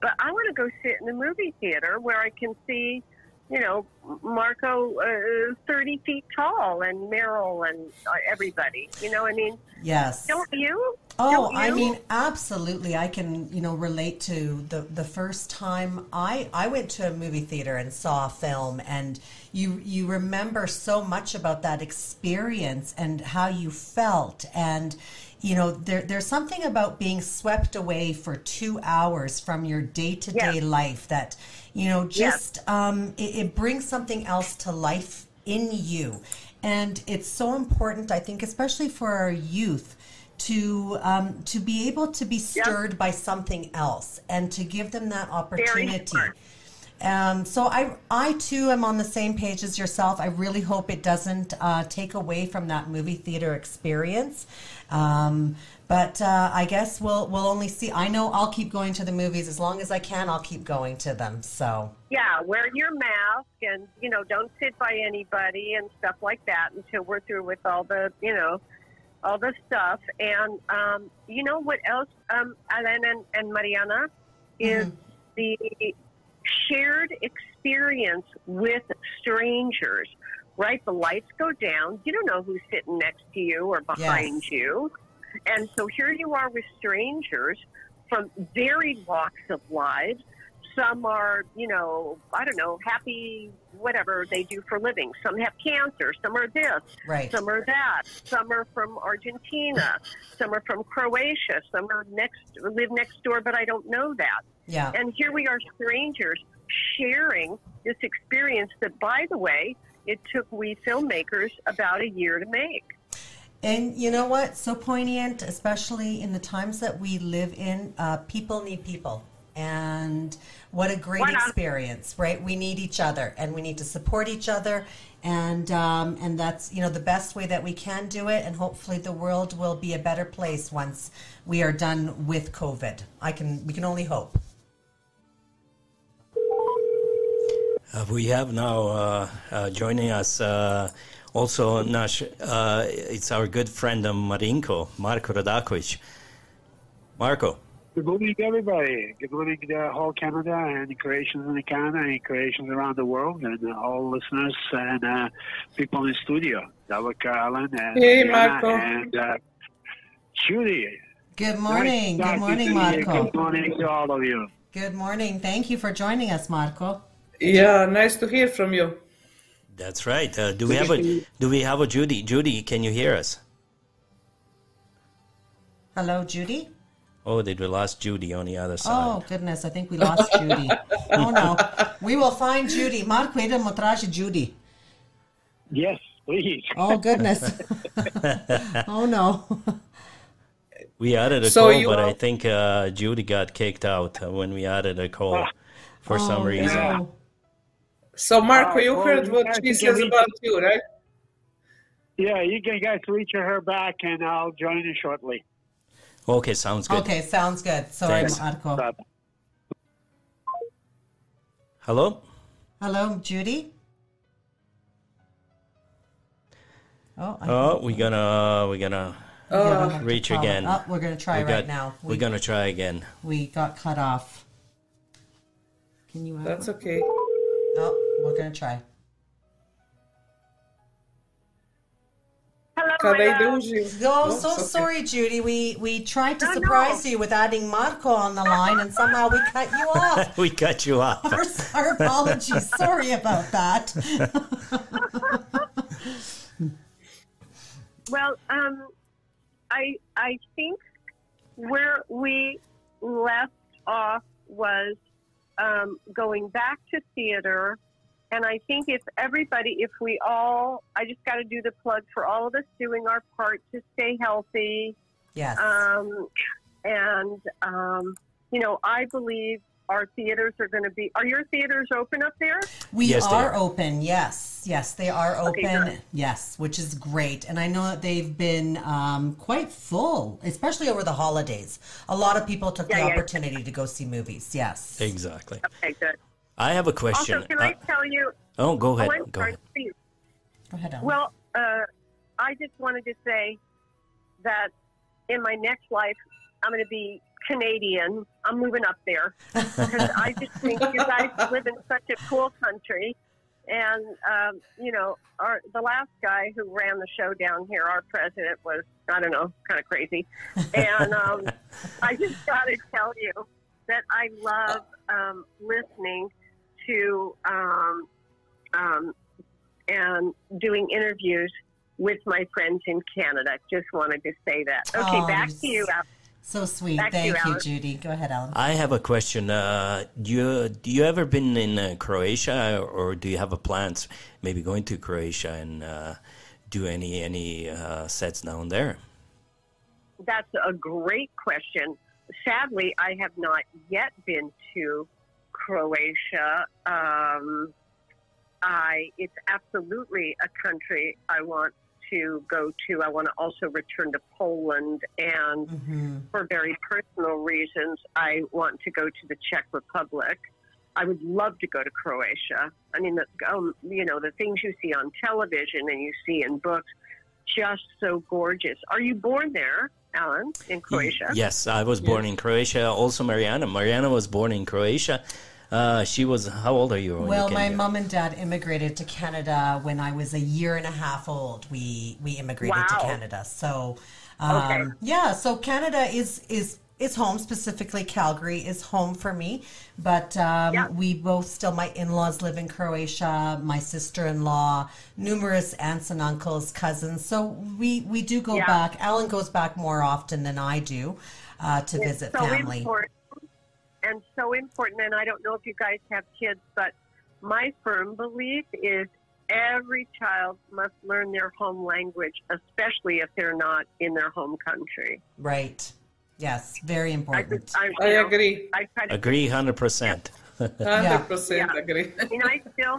but I want to go sit in the movie theater where I can see, you know, Marco uh, thirty feet tall and Meryl and uh, everybody. You know, what I mean, Yes. don't you? Oh, I mean, absolutely. I can, you know, relate to the the first time I I went to a movie theater and saw a film, and you you remember so much about that experience and how you felt, and you know, there there's something about being swept away for two hours from your day to day life that you know just um, it, it brings something else to life in you. And it's so important, I think, especially for our youth, to um, to be able to be stirred by something else and to give them that opportunity. Um, so I, I too am on the same page as yourself. I really hope it doesn't uh, take away from that movie theater experience. Um, but uh, I guess we'll we'll only see. I know I'll keep going to the movies as long as I can. I'll keep going to them. So Yeah, wear your mask and you know don't sit by anybody and stuff like that until we're through with all the you know all the stuff. And um, you know what else, um, Alan and, and Mariana, is the shared experience with strangers. Right, the lights go down. You don't know who's sitting next to you or behind Yes. you, and so here you are with strangers from varied walks of lives some are, you know, I don't know, happy, whatever they do for a living. Some have cancer. Some are this. Right. Some are that. Some are from Argentina. Some are from Croatia. Some are next, live next door, but I don't know that. yeah. And here we are, strangers, sharing this experience that, by the way, it took we filmmakers about a year to make. And you know what? So poignant, especially in the times that we live in. Uh, people need people. And what a great Right on. experience, right? We need each other, and we need to support each other, and um, and that's you know the best way that we can do it. And hopefully, the world will be a better place once we are done with COVID. I can we can only hope. Uh, we have now uh, uh, joining us uh, also naš, uh, it's our good friend um, Marinko, Marko Radakovic. Marko, Good morning, everybody. Good morning, the whole Canada and Croatians in Canada and Croatians around the world and uh, all listeners and uh, people in the studio. Davika, Alan, and Hey, Marco. and uh, Judy. Good morning, Nice good morning, talking you. Marco. Good morning to all of you. Good morning. Thank you for joining us, Marco. Yeah, nice to hear from you. that's right. Uh, do we have a do we have a Judy? Judy, can you hear us? Hello, Judy. Oh, did we lost Judy on the other side. Oh goodness, I think we lost Judy. Oh no, we will find Judy. Marko, idemo traži Judy. Yes, please. Oh goodness. oh no. We added a So call, you but I think uh, Judy got kicked out uh, when we added a call for some Oh, reason. no. So, Marco, Uh, you well, heard you what she says about you, right? Yeah, you can guys reach her back and I'll join you shortly. Okay, sounds good. Okay, sounds good. Sorry, Thanks. Marco. Bye. Hello? Hello, Judy. Oh, I Oh, we're gonna we're gonna we gotta have to reach call- again. Oh, we're gonna try we right got- now. We're gonna try again. we got cut off. Can you? Have That's okay. Oh, we're gonna try. Hello, Kada my ide love. Oh, so okay. sorry, Judy. We we tried to No, no. surprise you with adding Marco on the line, and somehow we cut you off. we cut you off. our, our apologies. Sorry about that. Well, um, I I think where we left off was um, going back to theater, and I think if everybody, if we all, I just got to do the plug for all of us doing our part to stay healthy. Yes. Um, and um, you know, I believe our theaters are going to be. Are your theaters open up there? We Yes, are are. open. Yes, yes, they are open. Okay, yes, which is great, and I know that they've been um, quite full, especially over the holidays. A lot of people took Yeah, the yeah. opportunity to go see movies. Yes. Exactly. Okay, good. I have a question. Also, can I Uh, tell you? oh, go ahead. Oh, Go sorry, ahead. please. Go ahead. Ellen. Well, uh, I just wanted to say that in my next life, I'm going to be Canadian. I'm moving up there because I just think you guys live in such a cool country. And um, you know, our the last guy who ran the show down here, our president was I don't know, kind of crazy. And um, I just got to tell you that I love um, listening to um, um, and doing interviews with my friends in Canada. Just wanted to say that. Okay, Oh, back you're to you. Al. so sweet. back Thank you, you, Judy. Go ahead, Ellen. I have a question. Uh, do you do you ever been in uh, Croatia, or do you have a plans maybe going to Croatia and uh, do any any uh, sets down there? That's a great question. Sadly, I have not yet been to Croatia. Um, I it's absolutely a country I want to go to. I want to also return to Poland, and Mhm. for very personal reasons, I want to go to the Czech Republic. I would love to go to Croatia. I mean, the, um, you know, the things you see on television and you see in books, just so gorgeous. Are you born there, Alan, in Croatia? Yes, I was born in Croatia. Also, Mariana. Mariana was born in Croatia. Uh, she was. How old are you? when you Well, came my here? mom and dad immigrated to Canada when I was a year and a half old. We we immigrated to Canada. So, um, Okay. yeah. So Canada is is is home. Specifically, Calgary is home for me. But um, Yeah. we both still. My in laws live in Croatia. My sister in law, numerous aunts and uncles, cousins. So we we do go Yeah. back. Alan goes back more often than I do uh, to It's visit so family. important and so important. And I don't know if you guys have kids, but my firm belief is every child must learn their home language, especially if they're not in their home country. Right. Yes. Very important. just, I, you I know, agree. I try to Agree, hundred percent. 100% Yeah. agree. I mean, I still,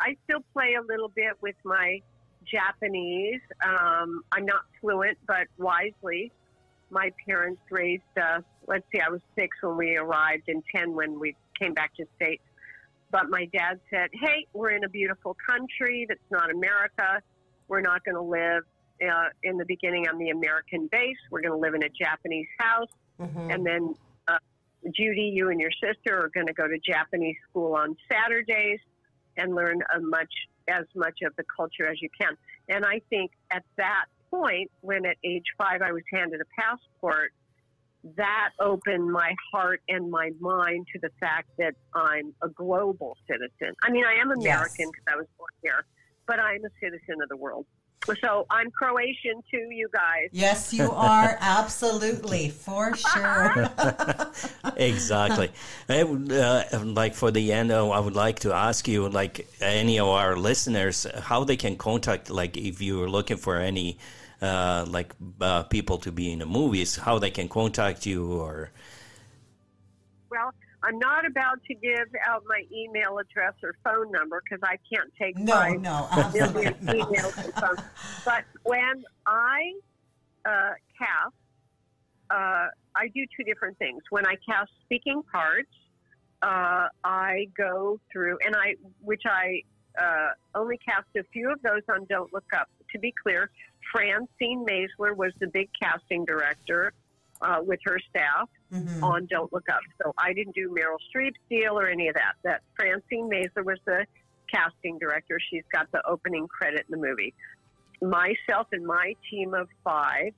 I still play a little bit with my Japanese. Um, I'm not fluent, but wisely. My parents raised us. Let's see, I was six when we arrived, and ten when we came back to states. But my dad said, "Hey, we're in a beautiful country that's not America. We're not going to live uh, in the beginning on the American base. We're going to live in a Japanese house." Mhm. and then uh, Judy, you and your sister are going to go to Japanese school on Saturdays and learn a much as much of the culture as you can. And I think at that point, when at age five I was handed a passport, that opened my heart and my mind to the fact that I'm a global citizen. I mean, I am American because I was born here, but I'm a citizen of the world. So I'm Croatian too, you guys. Yes, you are absolutely for sure. exactly. I would, uh, like for the end, uh, I would like to ask you, like any of our listeners, how they can contact, like if you're looking for any, uh, like uh, people to be in the movies, how they can contact you, or Well, I'm not about to give out my email address or phone number because I can't take No, five no, million absolutely not. emails and phones. But when I uh, cast, uh, I do two different things. When I cast speaking parts, uh, I go through and I, which I uh, only cast a few of those on Don't Look Up. To be clear, Francine Maisler was the big casting director uh, with her staff Mhm. on Don't Look Up. So I didn't do Meryl Streep's deal or any of that. That Francine Mazer was the casting director. She's got the opening credit in the movie. Myself and my team of five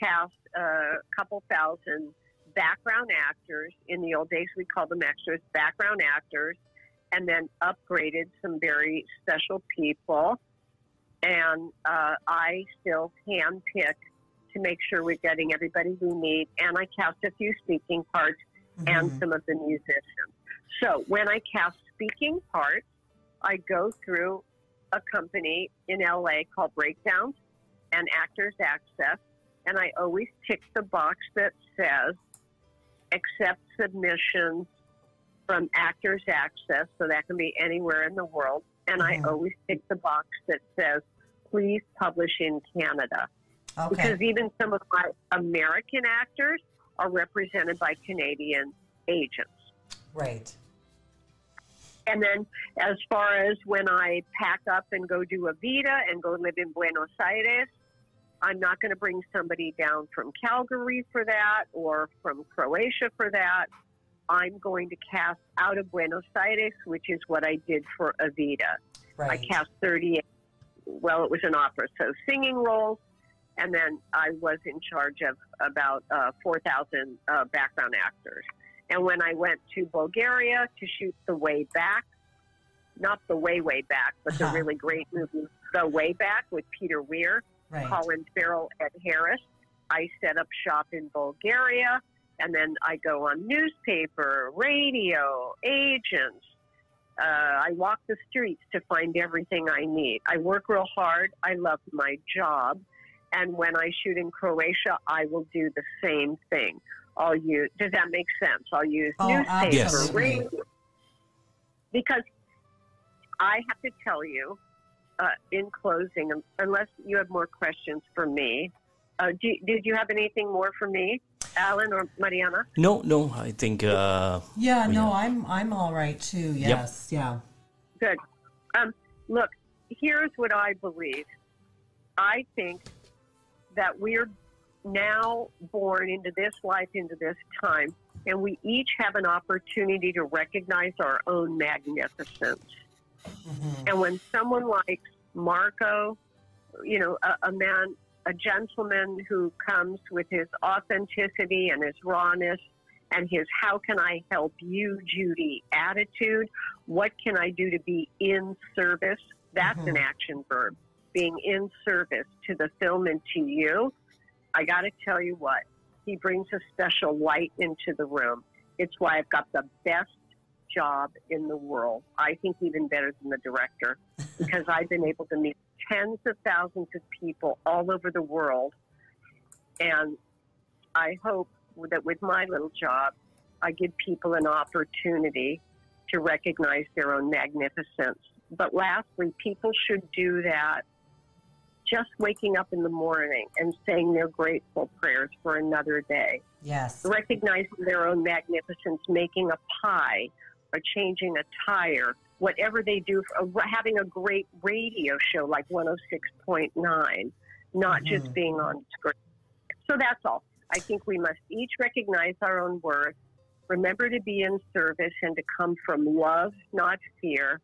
cast a couple thousand background actors. In the old days, we called them extras, background actors, and then upgraded some very special people. And uh, I still handpick to make sure we're getting everybody we need. And I cast a few speaking parts and Mhm. some of the musicians. So when I cast speaking parts, I go through a company in LA called Breakdowns and Actors Access, and I always tick the box that says accept submissions from Actors Access, so that can be anywhere in the world. And I mm-hmm. always tick the box that says please publish in Canada. Okay. Because even some of my American actors are represented by Canadian agents. Right. And then, as far as when I pack up and go do a Vita and go live in Buenos Aires, I'm not going to bring somebody down from Calgary for that or from Croatia for that. I'm going to cast out of Buenos Aires, which is what I did for Evita. I cast 38, well, it was an opera, so singing roles. And then I was in charge of about uh, 4,000 uh, background actors. And when I went to Bulgaria to shoot The Way Back, not The Way, Way Back, but the Uh-huh. really great movie The Way Back with Peter Weir, Right. Colin Farrell, Ed Harris, I set up shop in Bulgaria. And then I go on newspaper, radio, agents, uh, I walk the streets to find everything I need. I work real hard. I love my job. And when I shoot in Croatia, I will do the same thing. I'll use, does that make sense? I'll use Oh, newspaper, Yes. radio. Because I have to tell you, uh, in closing, unless you have more questions for me, uh, do, did you have anything more for me, Alan or Mariana? No, no, I think uh, Yeah, no, have- I'm I'm all right too. Yes, yeah. Good. Um, look, here's what I believe. I think that we're now born into this life, into this time, and we each have an opportunity to recognize our own magnificence. And when someone like Marco, you know, a, a man, a gentleman who comes with his authenticity and his rawness and his how can I help you, Judy attitude, what can I do to be in service? That's an mm-hmm. action verb. Being in service to the film and to you. I got to tell you what, he brings a special light into the room. It's why I've got the best job in the world. I think even better than the director because I've been able to meet tens of thousands of people all over the world. And I hope that with my little job, I give people an opportunity to recognize their own magnificence. But lastly, people should do that just waking up in the morning and saying their grateful prayers for another day Yes. recognizing their own magnificence, making a pie or changing a tire, whatever they do, for, having a great radio show like 106.9, not just mm-hmm. being on screen. So that's all. I think we must each recognize our own worth, remember to be in service and to come from love, not fear,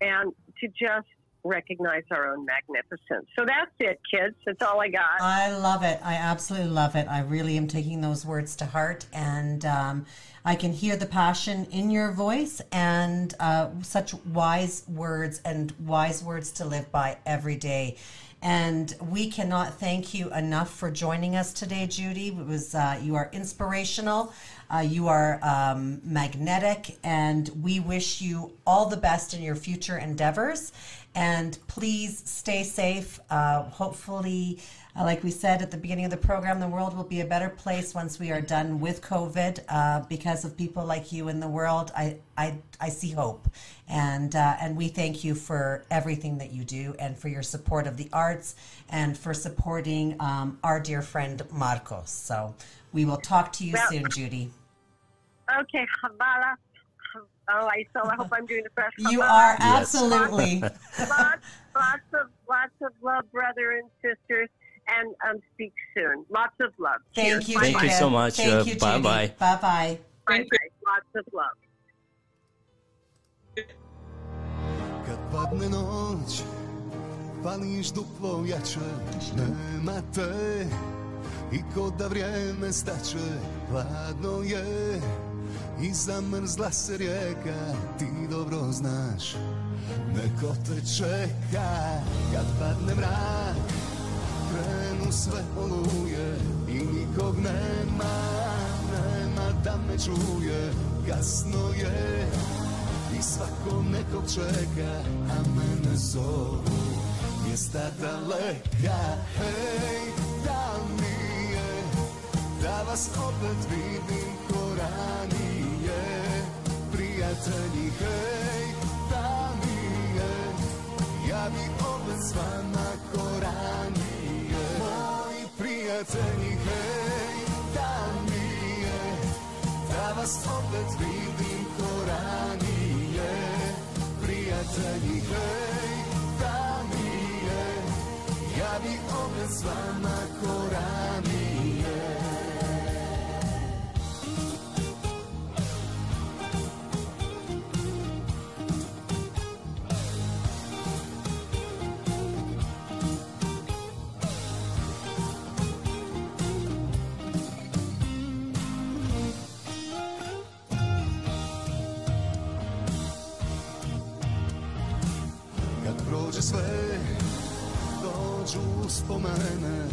and to just recognize our own magnificence. So that's it, kids. That's all I got. I love it. I absolutely love it. I really am taking those words to heart, and um, I can hear the passion in your voice and uh, such wise words and wise words to live by every day. And we cannot thank you enough for joining us today, Judy. It was uh, you are inspirational, uh, you are um, magnetic, and we wish you all the best in your future endeavors. And please stay safe. Uh, hopefully, uh, like we said at the beginning of the program, the world will be a better place once we are done with COVID. Uh, because of people like you in the world, I I, I see hope, and uh, and we thank you for everything that you do and for your support of the arts and for supporting um, our dear friend Marcos. So we will talk to you Well- soon, Judy. Okay, Habala. Oh, I so I hope I'm doing the best. You Habala. are Yes. absolutely. lots, lots of lots of love, brother and sisters, and um, speak soon. Lots of love. Thank Cheers. you. Thank you Judy. so much. Thank Uh, you, Judy. bye-bye. Bye bye. Bye bye. Lots of love. Kad padne noć, pališ duplo jače Nema te i ko da vrijeme stače Hladno je i zamrzla se rijeka Ti dobro znaš, neko te čeka Kad padne mrak, krenu sve oluje I nikog nema, nema da me čuje Kasno je. I svako nekog čeka, a mene zovu mjesta daleka. Hej, da li vas opet vidim Prijatelji, hej, da mi je. Ja bi opet s vama ko ranije. Moji prijatelji, hej, da mi je. Da vas opet vidim ko ranije. Prijatelji, hej, da mi je. Ja bi opet s vama ko dođu uspomene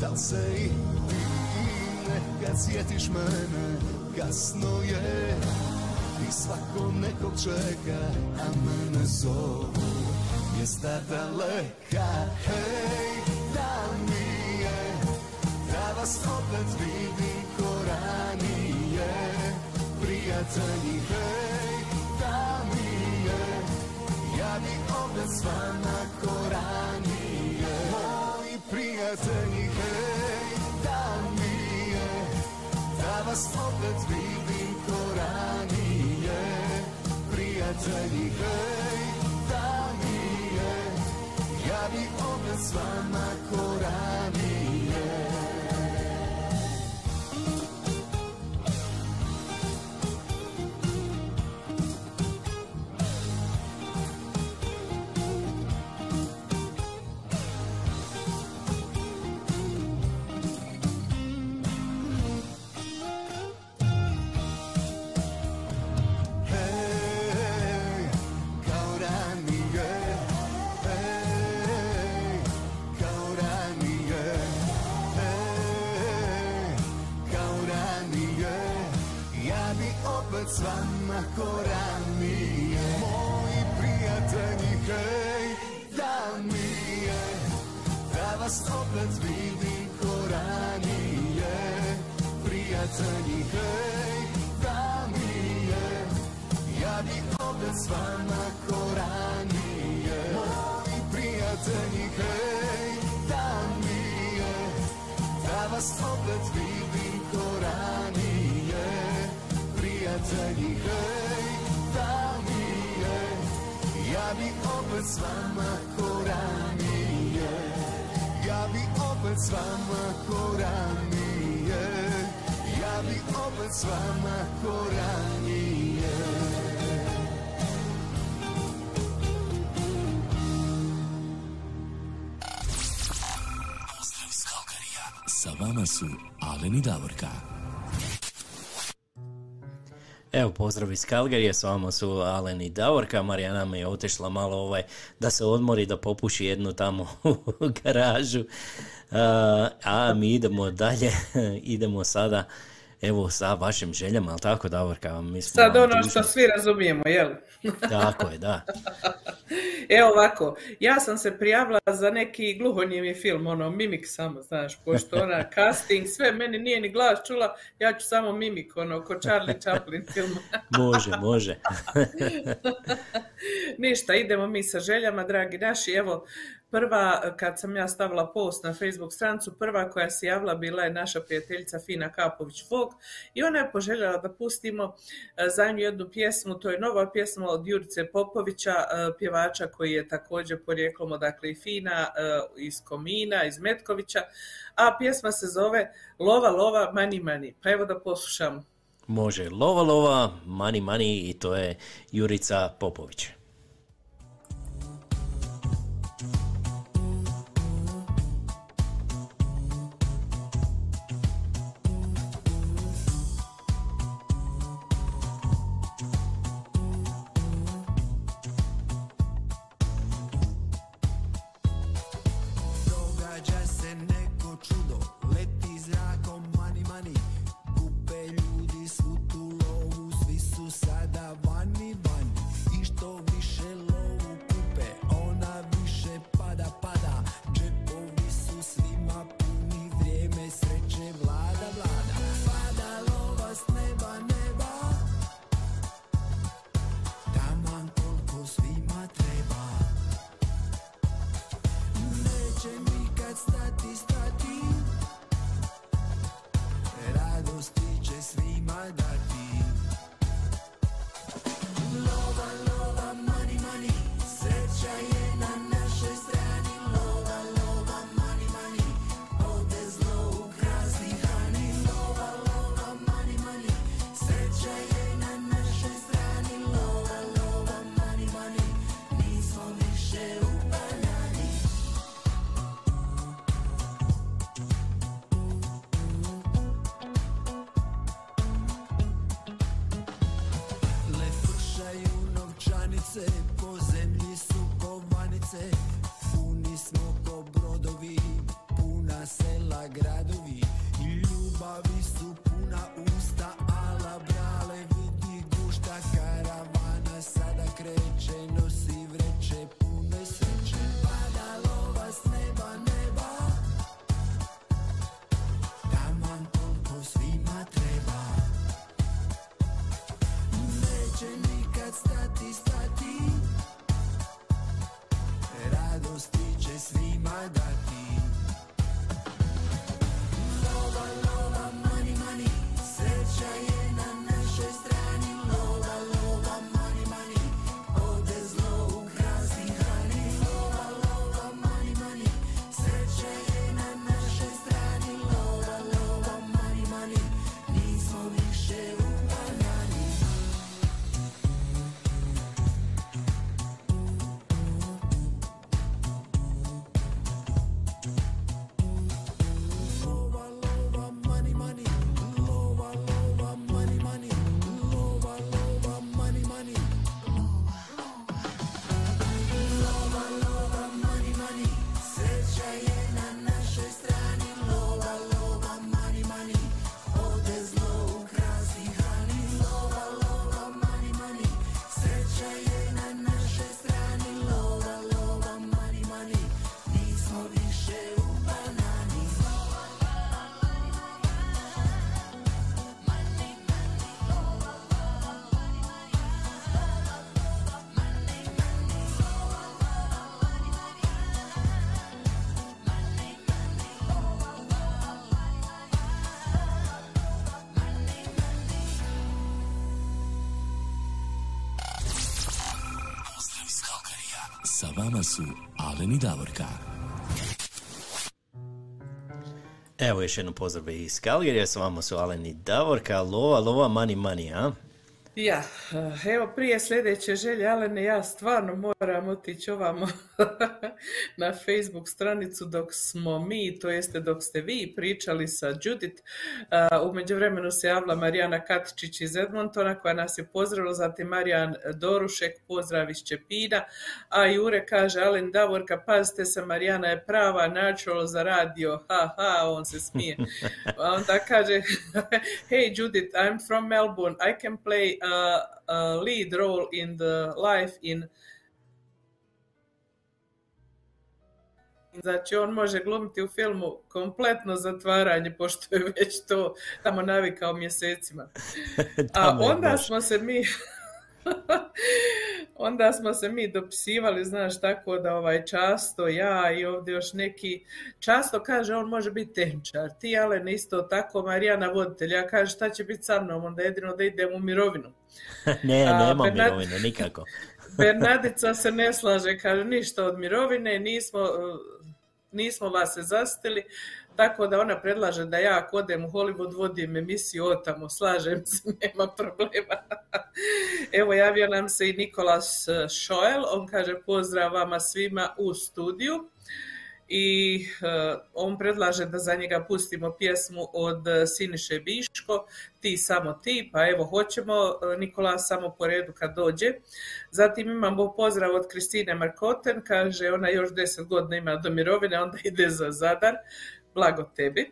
Da se i ti nekad sjetiš mene Kasno je i svako nekog čeka A mene zovu mjesta daleka. Hej, da mi je Da vas opet vidim ko ranije Prijatelji, hej, da mi je ja bi opet s vama Vas opet vidim ko ranije. Prijatelji, hej, da mi je Ja bi opet s vama vama ko ranije, moji prijatelji, hej, da mi je, da vas opet vidim ko ranije, prijatelji, hej, da mi je, ja bi opet s vama ko ranije Moji prijatelji, hej, da mi je. Da vas opet vidim ko ranije Prijatelji, hej, da mi je Ja bi opet s vama ko ranije Ja bi opet s vama ko ranije Ja bi opet s vama ko ranije Pozdrav. Sa vama su Alen i Davorka. Evo, pozdrav iz Kalgarije, s vama su Alen i Davorka, Marijana me je otišla malo ovaj, da se odmori, da popuši jednu tamo u garažu, a, a mi idemo dalje, idemo sada, evo, sa vašim željama, ali tako Davorka? Mi smo Sad ono što svi razumijemo, jel? Tako je, da. Evo ovako, ja sam se prijavila za neki gluhonijemi film, ono, mimik samo, znaš, pošto ona casting, sve, meni nije ni glas čula, ja ću samo mimik, ono, ko Charlie Chaplin film. Može, može. Ništa, idemo mi sa željama, dragi naši. Evo, prva, kad sam ja stavila post na Facebook strancu, prva koja se javila bila je naša prijateljica Fina Kapović-Vog i ona je poželjela da pustimo e, za nju jednu pjesmu, to je nova pjesma od Jurice Popovića, e, pjevača koji je također porijeklom odakle i Fina, e, iz Komina, iz Metkovića, a pjesma se zove Lova, lova, mani, mani. Pa evo da poslušamo. Može, lova, lova, mani, mani i to je Jurica Popović. Vama su Alen i Davorka. Evo još jedno pozdrav iz Calgaryja, s vama su Alen i Davorka, lova, lova, money, money, a? Ja, evo prije sljedeće želje, Alene, ja stvarno moram otići ovamo na Facebook stranicu dok smo mi, to jeste dok ste vi pričali sa Judith. U međuvremenu se javila Marijana Katičić iz Edmontona koja nas je pozdravila, zatim Marijan Dorušek, pozdrav iz Čepina, a Jure kaže, Alen Davorka, pazite se, Marijana je prava natural za radio, ha ha, on se smije. A onda kaže, hey Judith, I'm from Melbourne, I can play a, a lead role in the life in Znači, on može glumiti u filmu kompletno zatvaranje, pošto je već to tamo navikao mjesecima. A onda smo se mi... onda smo se mi dopisivali, znaš, tako da ovaj často ja i ovdje još neki, často kaže on može biti tehničar, ti Alen isto tako, Marijana voditelj, ja kaže šta će biti sa mnom, onda jedino da idem u mirovinu. ne, A, nema Bernard- mirovine, nikako. Bernadica se ne slaže, kaže ništa od mirovine, nismo, nismo vas se zastili, tako da ona predlaže da ja ako odem u Hollywood vodim emisiju o tamo, slažem se, nema problema. Evo javio nam se i Nikolas uh, Šoel, on kaže pozdrav vama svima u studiju i uh, on predlaže da za njega pustimo pjesmu od uh, Siniše Biško, ti samo ti, pa evo hoćemo uh, Nikola samo po redu kad dođe. Zatim imamo pozdrav od Kristine Markoten, kaže ona još 10 godina ima do mirovine, onda ide za Zadar, blago tebi.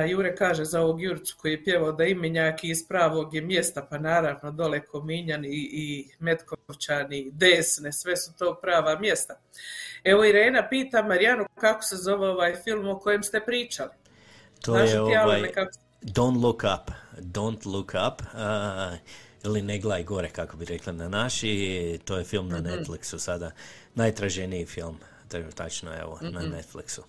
Jure kaže za ovog Jurcu koji je pjevao da imenjak iz pravog je mjesta, pa naravno dole Kominjan i, i Metkovčan i Desne, sve su to prava mjesta. Evo Irena pita Marijanu kako se zove ovaj film o kojem ste pričali. To Znaš je ovaj kako- Don't Look Up, Don't Look Up, a, ili Ne glaj gore, kako bi rekla na naši, to je film na Mhm. Netflixu sada, najtraženiji film, tačno evo, na Mhm. Netflixu.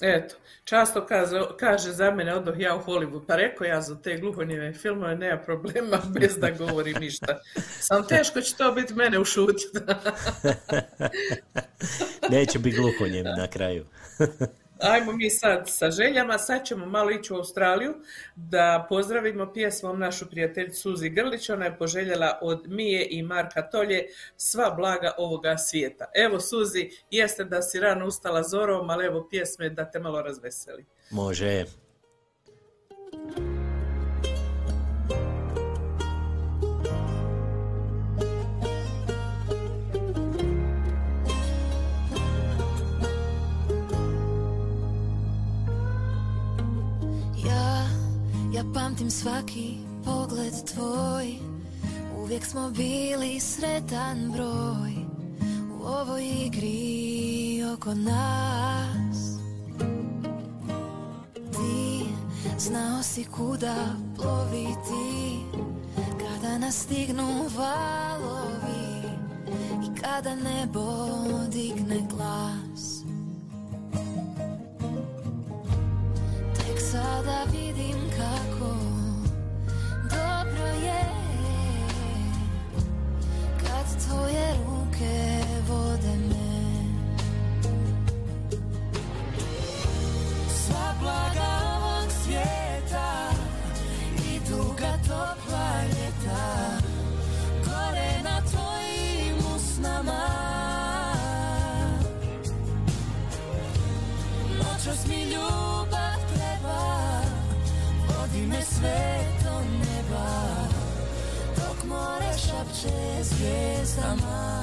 Eto, často kaže, kaže za mene odoh ja u Hollywood, pa rekao ja za te gluhonjeve filmove nema problema bez da govorim ništa. Sam teško će to biti mene ušutiti. Neće biti gluhonjem na kraju. Ajmo mi sad sa željama, sad ćemo malo ići u Australiju da pozdravimo pjesmom našu prijateljicu Suzi Grlić, ona je poželjela od Mije i Marka Tolje sva blaga ovoga svijeta. Evo Suzi, jeste da si rano ustala zorom, ali evo pjesme da te malo razveseli. Može. Ja pamtim svaki pogled tvoj. Uvijek smo bili sretan broj U ovoj igri oko nas. Ti znao si kuda ploviti Kada nas stignu valovi I kada nebo digne glas sada vidim kako dobro je Kad tvoje ruke vode me. Sva blaga ovog svijeta I duga topla ljeta Gore na tvojim usnama. Noćas mi treba Vodi me sve do neba Dok more šapće zvijezdama.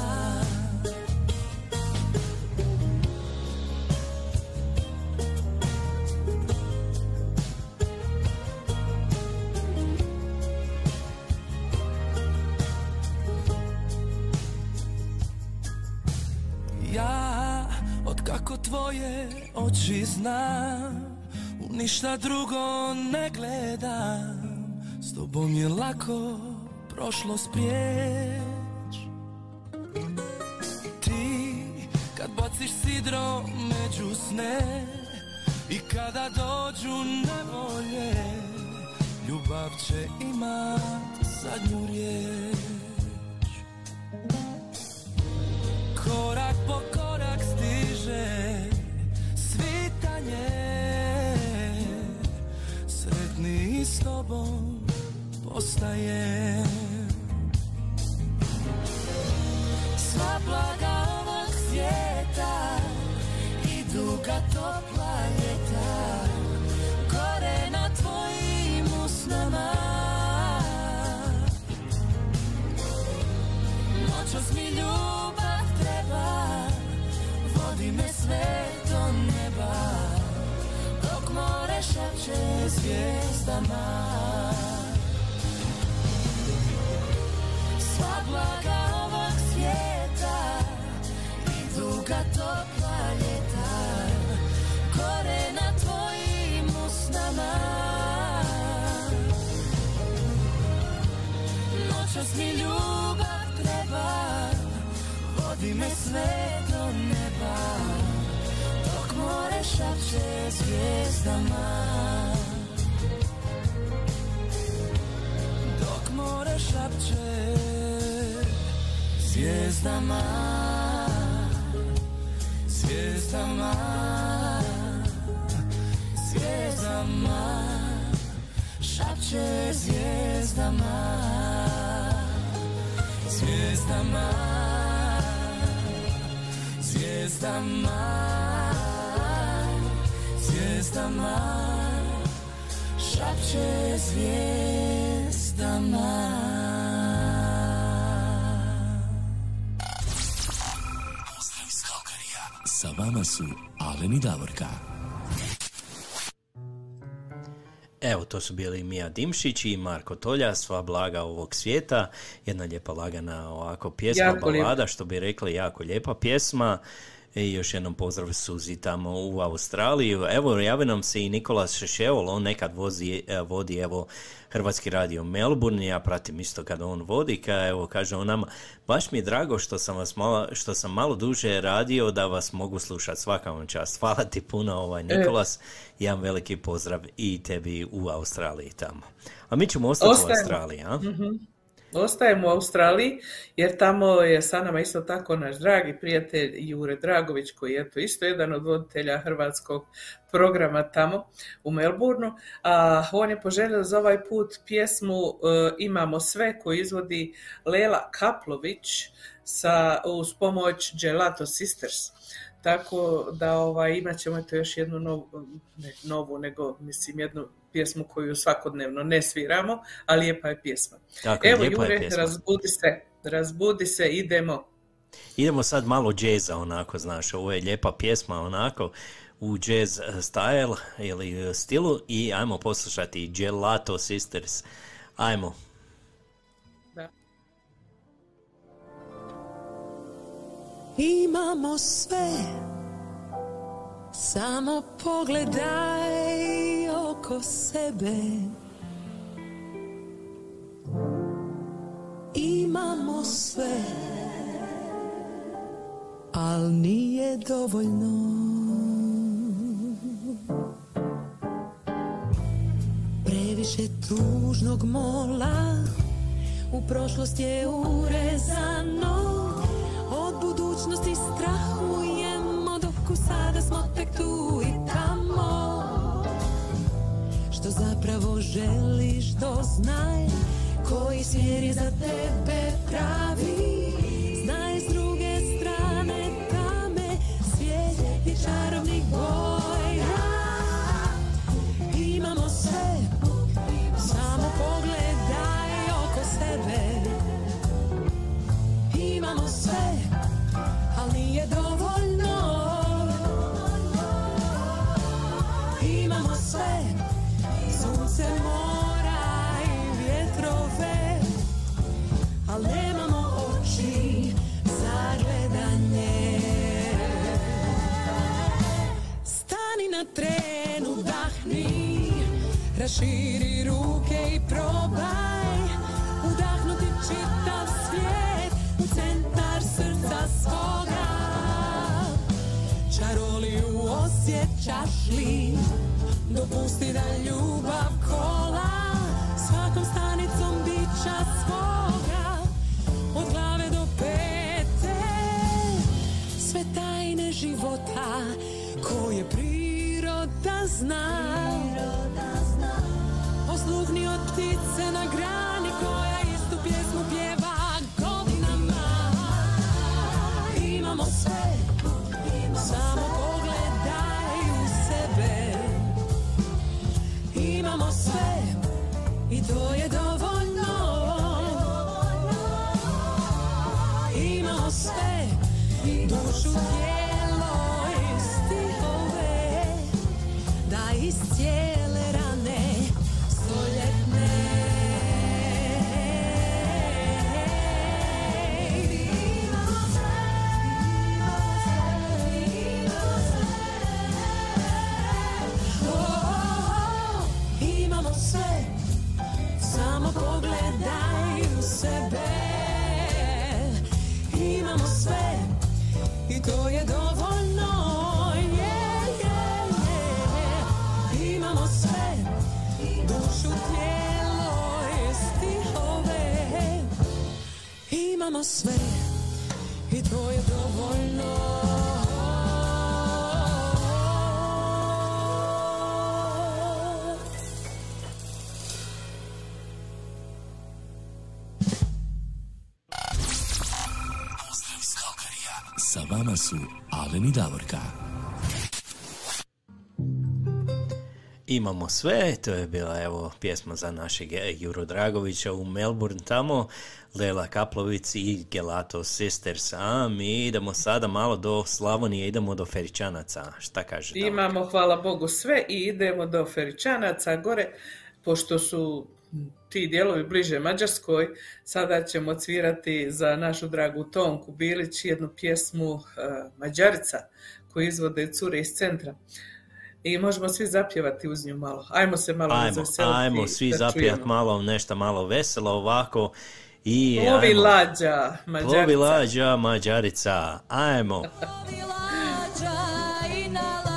Ja, od kako tvoje oči znam ništa drugo ne gledam. S tobom je lako prošlo sprijeć Ti, kad baciš sidro među sne I kada dođu nevolje Ljubav će imat zadnju riječ. Korak po korak stiže svitanje tobom postaje Sva blaga zvijezdama. Sva blaga ovog svijeta I duga topla ljeta Gore na tvojim usnama. Noćas mi ljubav treba Vodi me sve do neba. Dok more šapće zvijezdama šapće zvijezdama Zvijezdama Zvijezdama Šapće zvijezdama Zvijezdama Zvijezdama Zvijezdama Šapće zvijezdama Sa vama su Alen i Davorka. Evo, to su bili Mija Dimšić i Marko Tolja, sva blaga ovog svijeta. Jedna lijepa lagana ovako pjesma, Jako lijepa. balada, što bi rekli, jako lijepa pjesma. I još jednom pozdrav Suzi tamo u Australiji. Evo, javi nam se i Nikolas Šešeol, on nekad vozi, e, vodi, evo, Hrvatski radio Melbourne, ja pratim isto kada on vodi, ka, evo, kaže on nama, baš mi je drago što sam vas malo, što sam malo duže radio da vas mogu slušati, svaka vam čast. Hvala ti puno, ovaj, Nikolas, jedan veliki pozdrav i tebi u Australiji tamo. A mi ćemo ostati u Ostajemo. Australiji, a? Mhm. Ostajemo u Australiji jer tamo je sa nama isto tako naš dragi prijatelj Jure Dragović koji je eto isto jedan od voditelja hrvatskog programa tamo u Melbourneu. A on je poželio za ovaj put pjesmu e, Imamo sve koju izvodi Lela Kaplović sa, uz pomoć Gelato Sisters. Tako da ovaj, imat ćemo eto još jednu novu, ne novu, nego mislim jednu pjesmu koju svakodnevno ne sviramo, ali lijepa je pjesma. Tako je, Evo lijepa je Jure, pjesma. razbudi se, razbudi se, idemo. Idemo sad malo džeza onako, znaš, ovo je lijepa pjesma onako u jazz style ili stilu i ajmo poslušati Gelato Sisters. Ajmo. Da. Imamo sve Samo pogledaj oko sebe. Imamo sve Al nije dovoljno. Previše tužnog mola U prošlost je urezano. Od budućnosti strahujemo Dok u sada smo tek tu i Što zapravo želiš doznaj Koji smjer je za tebe pravi. Znaj s druge strane tame Svijet je čarobnih boja Imamo sve. Samo pogledaj oko sebe. Imamo sve Ali nije dovoljno. Imamo sve Sunce, mora i vjetrove Al nemamo oči za gledanje. Stani na trenu, dahni Raširi ruke i probaj. Udahnuti čitav svijet U centar srca svoga. Čaroliju osjećaš li? Dopusti da kola Svakom stanicom bića svoga Od glave do pete. Sve tajne života Koje priroda zna. Osluhni od ptice na grani to je dovoljno. Imamo sve Dušu, to je dovoljno. Yeah, yeah, yeah. Imamo sve, dušu, tijelo i stihove. Imamo sve. I to je dovoljno su Alen i Davorka. Imamo sve, to je bila evo pjesma za našeg Juro Dragovića u Melbourne tamo, Lela Kaplovic i Gelato Sisters, a mi idemo sada malo do Slavonije, idemo do Feričanaca, šta kaže Davorka? Imamo, hvala Bogu, sve i idemo do Feričanaca gore, pošto su ti dijelovi bliže Mađarskoj, sada ćemo cvirati za našu dragu Tonku Bilić jednu pjesmu eh, Mađarica koju izvode cure iz centra. I možemo svi zapjevati uz nju malo. Ajmo se malo Ajmo, ajmo svi čujemo. malo nešto malo veselo ovako i Plovi ajmo. lađa, Mađarica. Plovi lađa, Mađarica, ajmo. lađa i na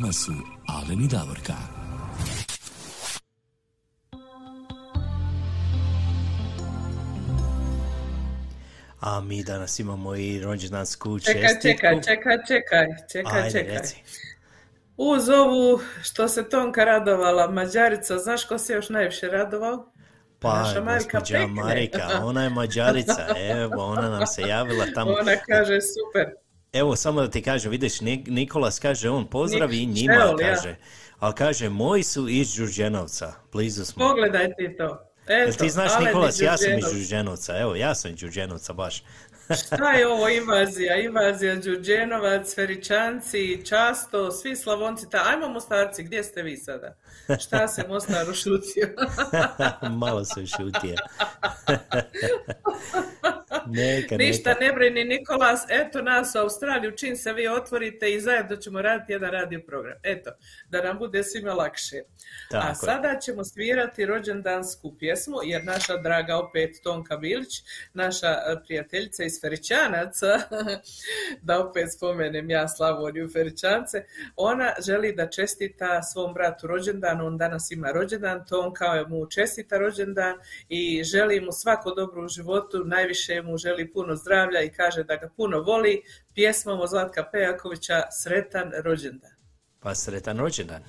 vama su Alen i Davorka. A mi danas imamo i rođendansku Čekaj, čestitku. čekaj, čekaj, čekaj, čekaj, Ajde, čekaj. reci. Uz ovu što se Tonka radovala, Mađarica, znaš ko se još najviše radovao? Pa, Naša Marika gospođa. Marika, ona je mađarica, evo, ona nam se javila tamo. Ona kaže super. Evo, samo da ti kažem, vidiš, Nik- Nikolas kaže, on pozdravi Nik- njima, Šeol, ja. kaže. Ali kaže, moji su iz Đurđenovca, blizu smo. Pogledaj ti to. Jel Eto, ti znaš, Nikolas, ja sam iz. Đurđenovca, evo, ja sam iz Đurđenovca baš. Šta je ovo invazija? Invazija Đurđenovac, Feričanci, Často, svi Slavonci. Ta, ajmo Mostarci, gdje ste vi sada? Šta se Mostar ušutio? Malo se šutije. neka, Ništa neka. ne brini Nikolas, eto nas u Australiju, čim se vi otvorite i zajedno ćemo raditi jedan radio program. Eto, da nam bude svima lakše. Tako A sada ćemo svirati rođendansku pjesmu, jer naša draga opet Tonka Bilić, naša e, prijateljica iz Feričanaca, da opet spomenem ja Slavoniju Feričance, ona želi da čestita svom bratu rođendan, on danas ima rođendan, Tonka mu čestita rođendan i želi mu svako dobro u životu, najviše mu želi puno zdravlja i kaže da ga puno voli, pjesmom od Zlatka Pejakovića Sretan rođendan. Pa sretan rođendan.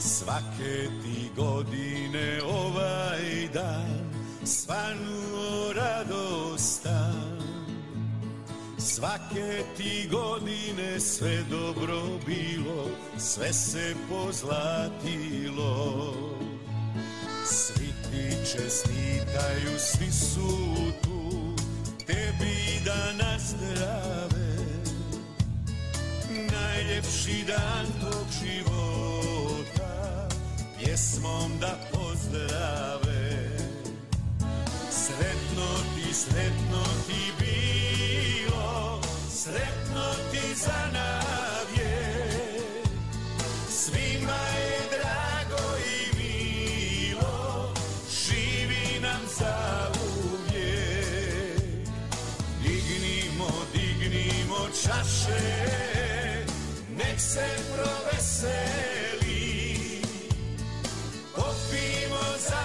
Svake ti godine ovaj dan svanuo radostan Svake ti godine sve dobro bilo, sve se pozlatilo. Svi ti čestitaju, svi su tu, tebi da nazdrave. Najljepši dan tog života Pjesmom da pozdrave. Sretno ti, sretno ti Sretno ti za navje Svima je drago i milo. Živi nam za uvijek Dignimo, dignimo čaše, nek se proveseli. Popimo za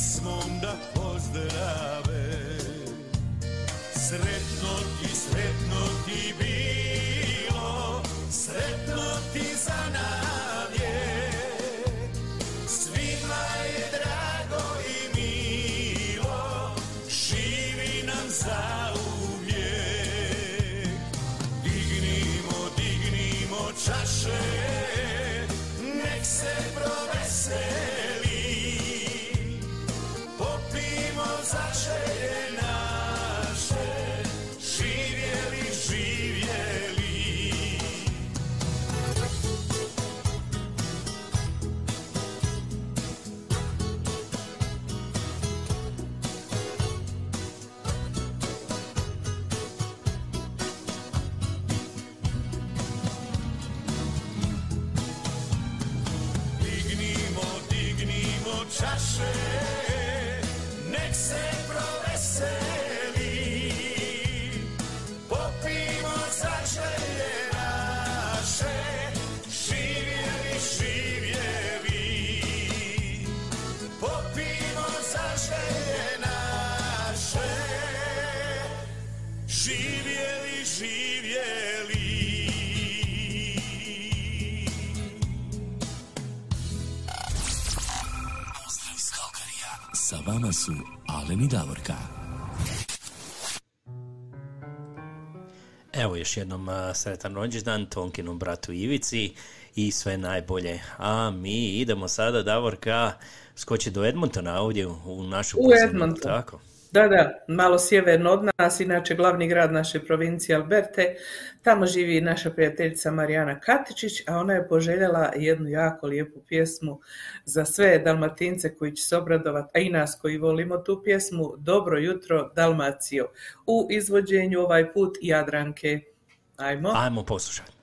Pjesmom da pozdrave. Sretno ti, sretno ti bilo Sretno još jednom sretan rođendan Tonkinom bratu Ivici i sve najbolje. A mi idemo sada, Davor, ka skoči do Edmontona ovdje u našu u Edmonton. tako? Da, da, malo sjeverno od nas, inače glavni grad naše provincije Alberte. Tamo živi naša prijateljica Marijana Katičić, a ona je poželjela jednu jako lijepu pjesmu za sve dalmatince koji će se obradovati, a i nas koji volimo tu pjesmu, Dobro jutro Dalmacijo, u izvođenju ovaj put Jadranke. i'm a postal poslušati.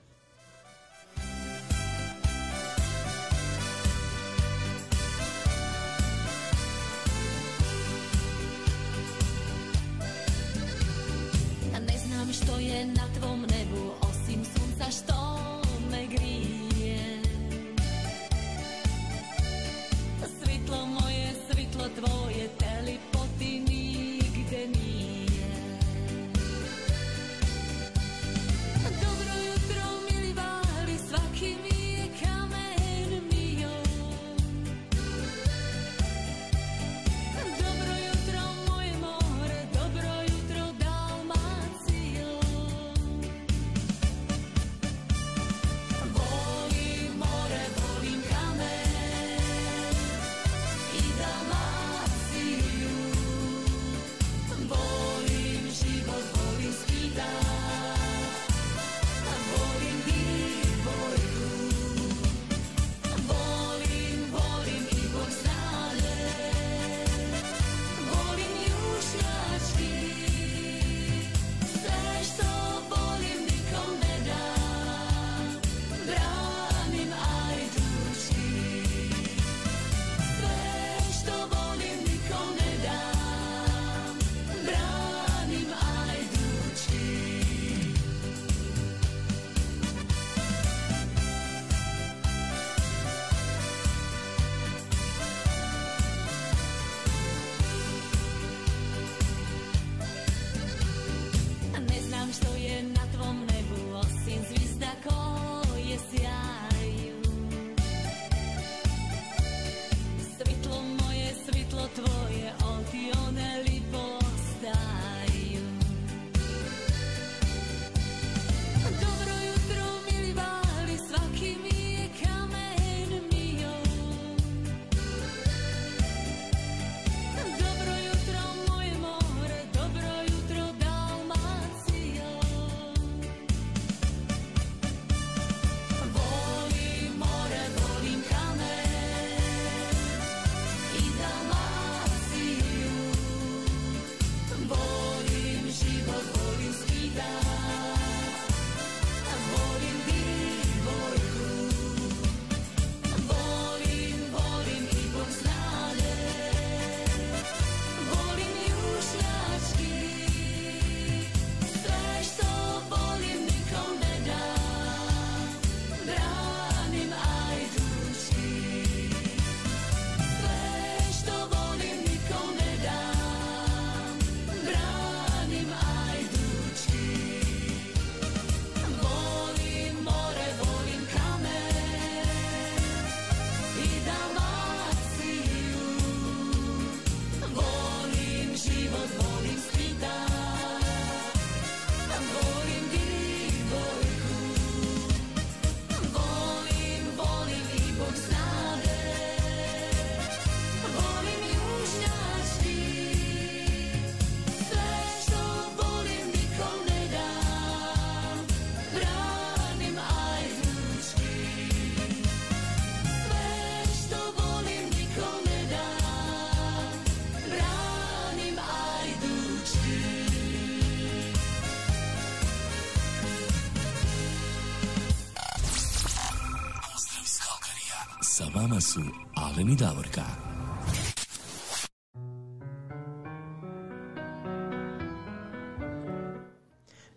vama su Aleni Davorka.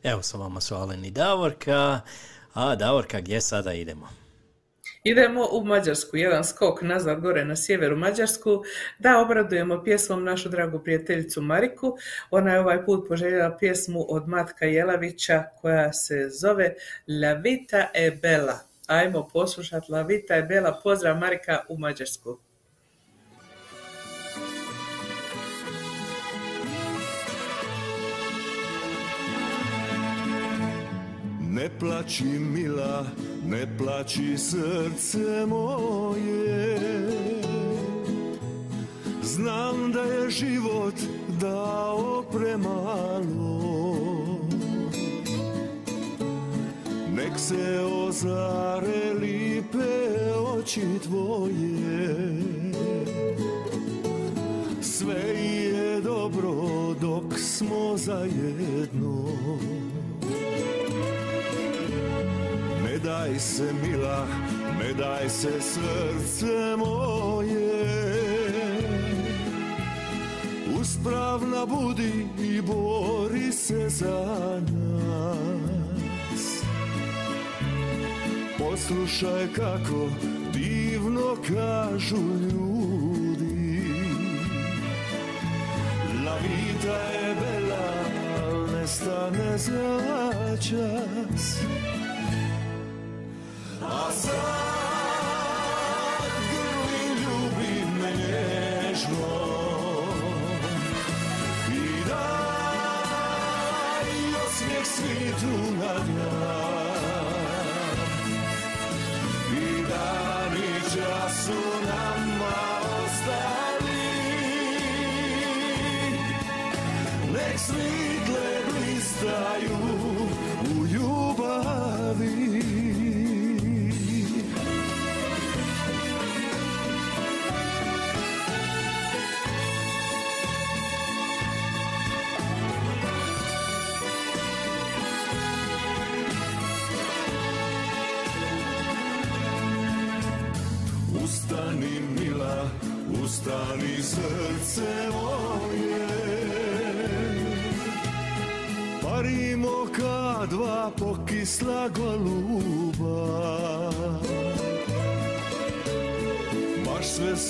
Evo sa vama su Alen i Davorka. A Davorka, gdje sada idemo? Idemo u Mađarsku, jedan skok nazad gore na sjeveru Mađarsku, da obradujemo pjesmom našu dragu prijateljicu Mariku. Ona je ovaj put poželjela pjesmu od Matka Jelavića koja se zove La Vita e Bella. Ajmo poslušat La Vita e Bella. Pozdrav Marika u Mađarsku. Ne plaći mila, ne plaći srce moje Znam da je život dao premalo Nek se ozare lipe oči tvoje. Sve je dobro dok smo zajedno. Ne daj se mila, ne daj se srce moje. Uspravna budi i bori se za nas Poslušaj kako divno kažu ljudi. La vita je bella, al ne stane za čas a sad grli ljubi me nježno I daj osmijeh svitu na dan Nek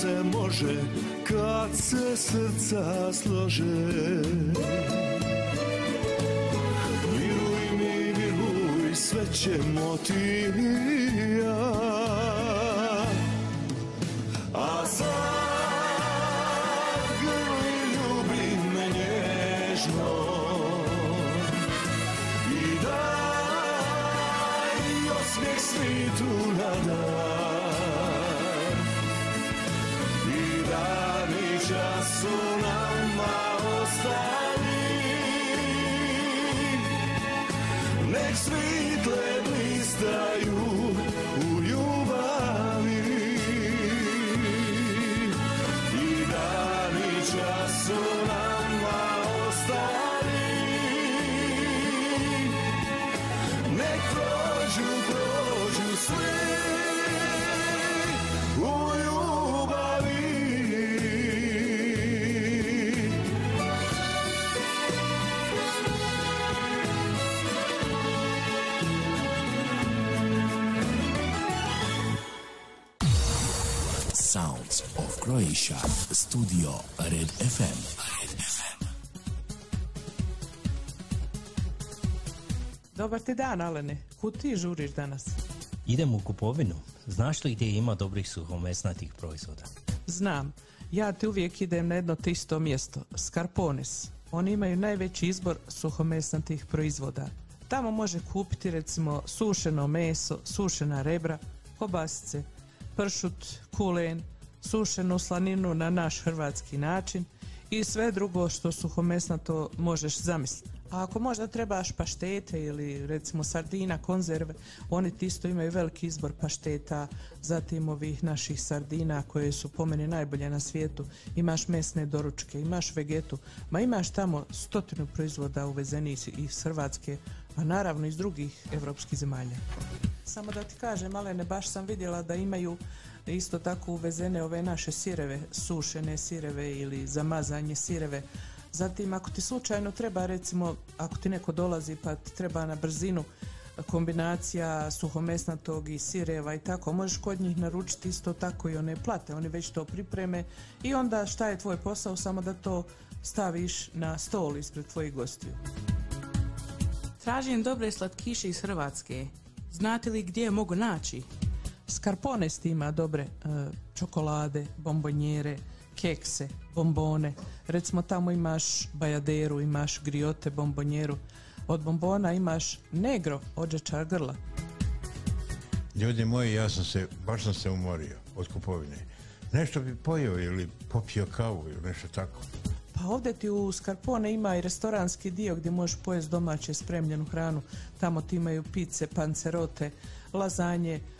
se može kad se srca slože. Viruj mi, viruj, sve ćemo ti i ja. A sad grli ljubi me nježno. I daj osmijeh svitu na Nek svitle Croatia. Studio Red FM. Red FM. Dobar ti dan, Alene. Kud ti žuriš danas? Idem u kupovinu. Znaš li gdje ima dobrih suhomesnatih proizvoda? Znam. Ja ti uvijek idem na jedno te isto mjesto. Scarpones. Oni imaju najveći izbor suhomesnatih proizvoda. Tamo može kupiti recimo sušeno meso, sušena rebra, kobasice, pršut, kulen, sušenu slaninu na naš hrvatski način i sve drugo što suhomesnato možeš zamisliti. A ako možda trebaš paštete ili recimo sardina, konzerve, oni ti isto imaju veliki izbor pašteta, zatim ovih naših sardina koje su po meni najbolje na svijetu. Imaš mesne doručke, imaš vegetu, ma imaš tamo stotinu proizvoda uvezenih iz- Hrvatske, a naravno iz drugih evropskih zemalja. Samo da ti kažem, Malene, baš sam vidjela da imaju isto tako uvezene ove naše sireve, sušene sireve ili zamazanje sireve. Zatim, ako ti slučajno treba, recimo, ako ti neko dolazi pa ti treba na brzinu kombinacija suhomesnatog i sireva i tako, možeš kod njih naručiti isto tako i one plate, oni već to pripreme i onda šta je tvoj posao, samo da to staviš na stol ispred tvojih gostiju. Tražim dobre slatkiše iz Hrvatske. Znate li gdje je mogu naći? Skarpones ima dobre e, čokolade, bombonjere, kekse, bombone. Recimo tamo imaš bajaderu, imaš griote, bombonjeru. Od bombona imaš negro, ođečar grla. Ljudi moji, ja sam se, baš sam se umorio od kupovine. Nešto bi pojeo ili popio kavu ili nešto tako. Pa ovdje ti u Skarpone ima i restoranski dio gdje možeš pojesti domaće spremljenu hranu. Tamo ti imaju pice, pancerote, lazanje,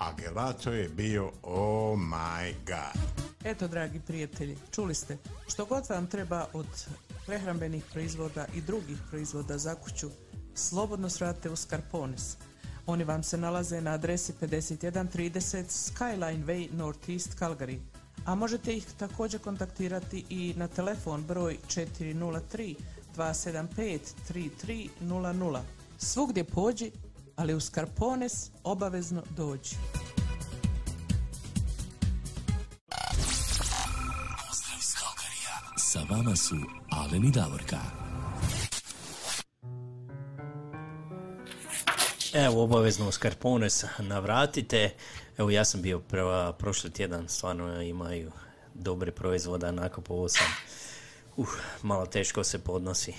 a gelato je bio oh my god. Eto, dragi prijatelji, čuli ste, što god vam treba od prehrambenih proizvoda i drugih proizvoda za kuću, slobodno svrate u Scarpones. Oni vam se nalaze na adresi 5130 Skyline Way Northeast Calgary, a možete ih također kontaktirati i na telefon broj 403 275 3300. Svugdje pođi, ali u Scarpones obavezno dođi. Pozdrav iz Kalkarija. Sa vama su Alen i Davorka. Evo, obavezno u Scarpones navratite. Evo, ja sam bio prva, prošli tjedan, stvarno imaju dobre proizvoda, nakupovao sam. Uh, malo teško se podnosi.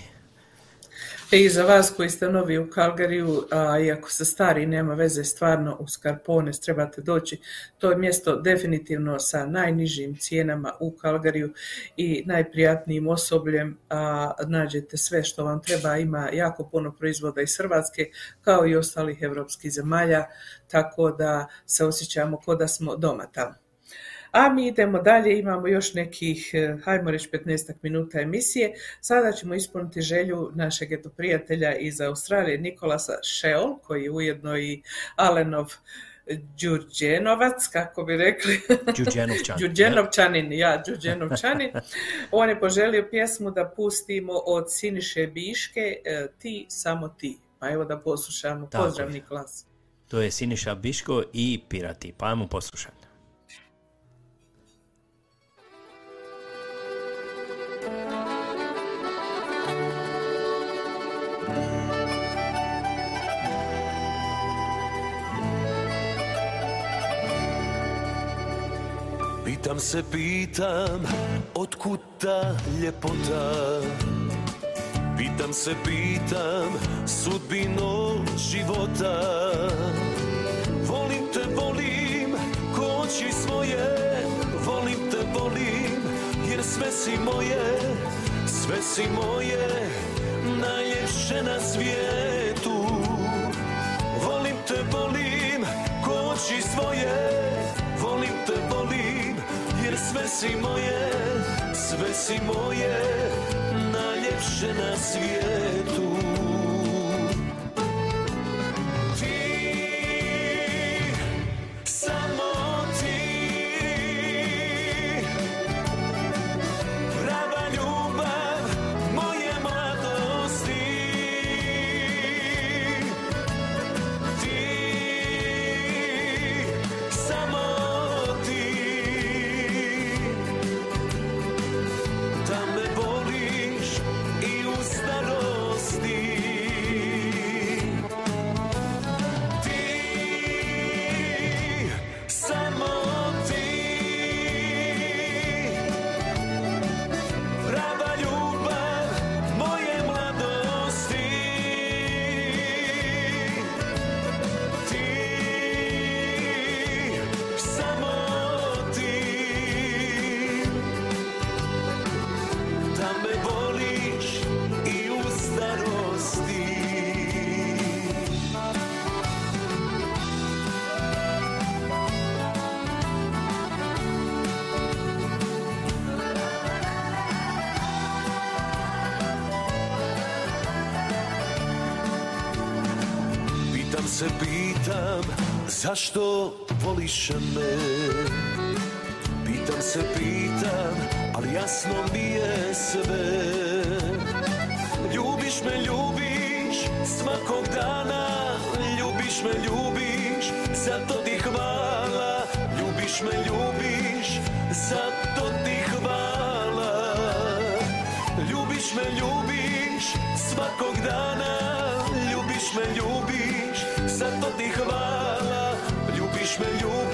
I za vas koji ste novi u Kalgariju, a i ako ste stari, nema veze, stvarno u Skarpones trebate doći. To je mjesto definitivno sa najnižim cijenama u Kalgariju i najprijatnijim osobljem, a nađete sve što vam treba, ima jako puno proizvoda iz Hrvatske, kao i ostalih evropskih zemalja, tako da se osjećamo kao da smo doma tamo. A mi idemo dalje, imamo još nekih, eh, hajmo reći, 15 minuta emisije. Sada ćemo ispuniti želju našeg eto prijatelja iz Australije, Nikolasa Sheol, koji je ujedno i Alenov Đurđenovac, kako bi rekli. Đurđenovčan, Đurđenovčanin, ja, Đurđenovčanin. On je poželio pjesmu da pustimo od Siniše Biške, eh, Ti, samo ti. Pa evo da poslušamo. Pozdrav je. Nikolas. To je Siniša Biško i Pirati. Pa ajmo poslušati. Pitam se, pitam, otkud ta ljepota? Pitam se, pitam, sudbino života. Volim te, volim, ko svoje, volim te, volim, jer sve si moje, sve si moje, najljepše na svijetu. Volim te, volim, ko svoje, volim te, sve si moje, sve si moje, najljepše na svijetu. Pitam zašto voliš me? Pitam se, pitam, ali jasno mi je sve. Ljubiš me, ljubiš, svakog dana. Ljubiš me, ljubiš, zato ti hvala. Ljubiš me, ljubiš, zato ti hvala. Ljubiš me, ljubiš, svakog dana. Ljubiš me, ljubiš, hvala Ljubiš me, ljubiš,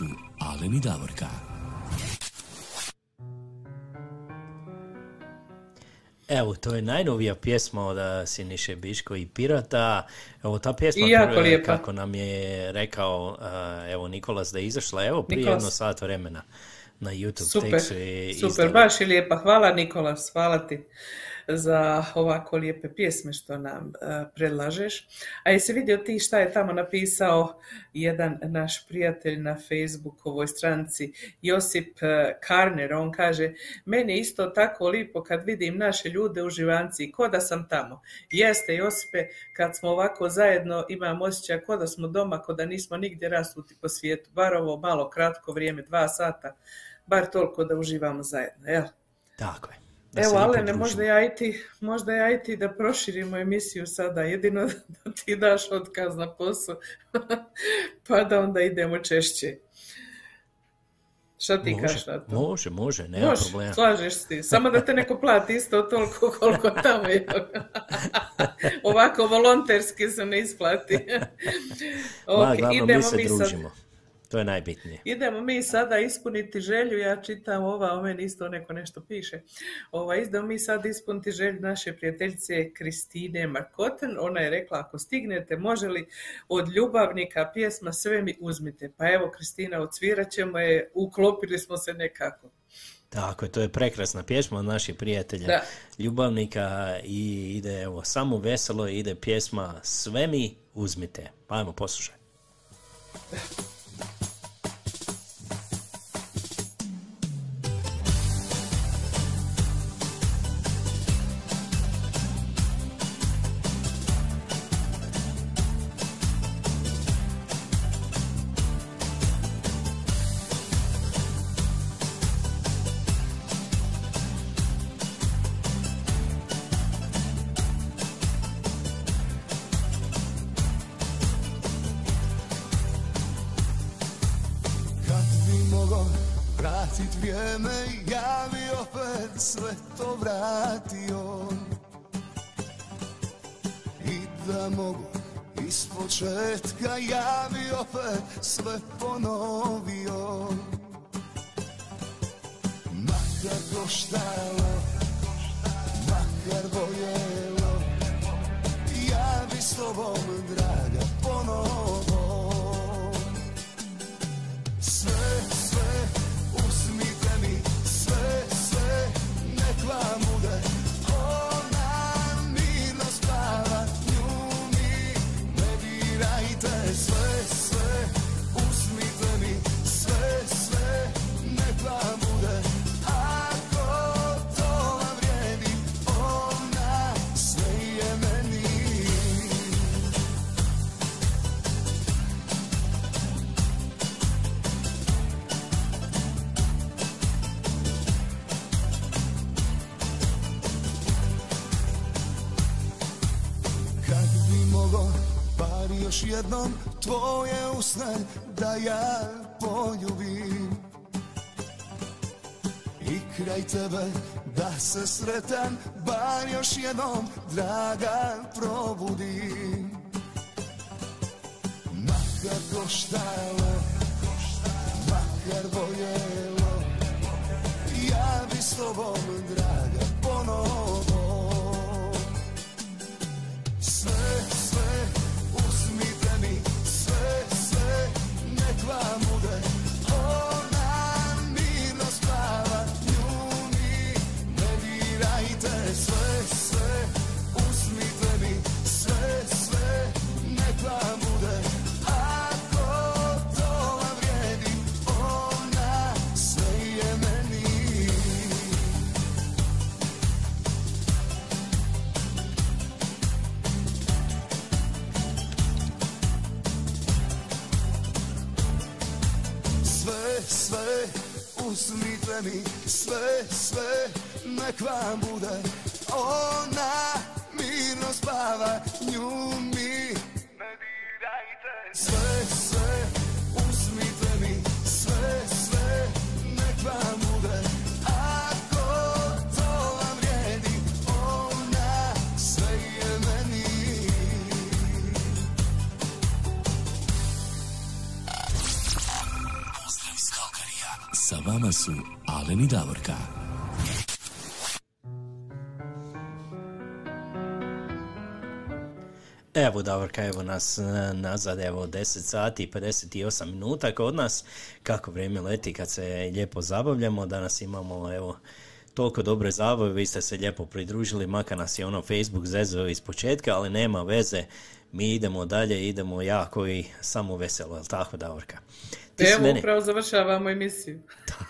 su Alen i Davorka. Evo, to je najnovija pjesma od a, Siniše Biško i Pirata. Evo, ta pjesma, jako lijepa. kako nam je rekao, a, evo, Nikolas da je izašla, evo, prije Nikolas. jedno sat vremena na YouTube. Super, super, izdali. baš je lijepa. Hvala Nikolas, hvala ti za ovako lijepe pjesme što nam eh, predlažeš. A jesi vidio ti šta je tamo napisao jedan naš prijatelj na Facebookovoj stranci, Josip eh, Karner, on kaže, meni je isto tako lipo kad vidim naše ljude u živanci, ko da sam tamo. Jeste Josipe, kad smo ovako zajedno, imam osjećaj ko da smo doma, ko da nismo nigdje rasuti po svijetu, bar ovo malo kratko vrijeme, dva sata, bar toliko da uživamo zajedno, jel? Tako je. Da Evo, Alene, možda ja i ti, možda ja i ti da proširimo emisiju sada, jedino da ti daš otkaz na posao, pa da onda idemo češće. Šta ti Može, kažeš na to? može, može, nema Može, problema. slažeš ti. Samo da te neko plati isto toliko koliko tamo je. Ovako volonterski se ne isplati. Ma, Ok, glavno, mi idemo se mi sad. To je najbitnije. Idemo mi sada ispuniti želju, ja čitam ova, o meni isto neko nešto piše. Ova, idemo mi sad ispuniti želju naše prijateljice Kristine Markoten. Ona je rekla, ako stignete, može li od ljubavnika pjesma Sve mi uzmite. Pa evo, Kristina, odsvirat ćemo je, uklopili smo se nekako. Tako je, to je prekrasna pjesma od naših prijatelja Da. ljubavnika i ide evo samo veselo ide pjesma Sve mi uzmite. Pa ajmo poslušaj. su Alen i Davorka. Evo Davorka, evo nas e, nazad, evo 10 sati i 58 minuta kod nas. Kako vrijeme leti kad se lijepo zabavljamo. Danas imamo evo toliko dobre zabave, vi ste se lijepo pridružili, makar nas je ono Facebook zezao iz početka, ali nema veze. Mi idemo dalje, idemo jako i samo veselo, jel tako Davorka? Ti Evo, mene- upravo završavamo emisiju.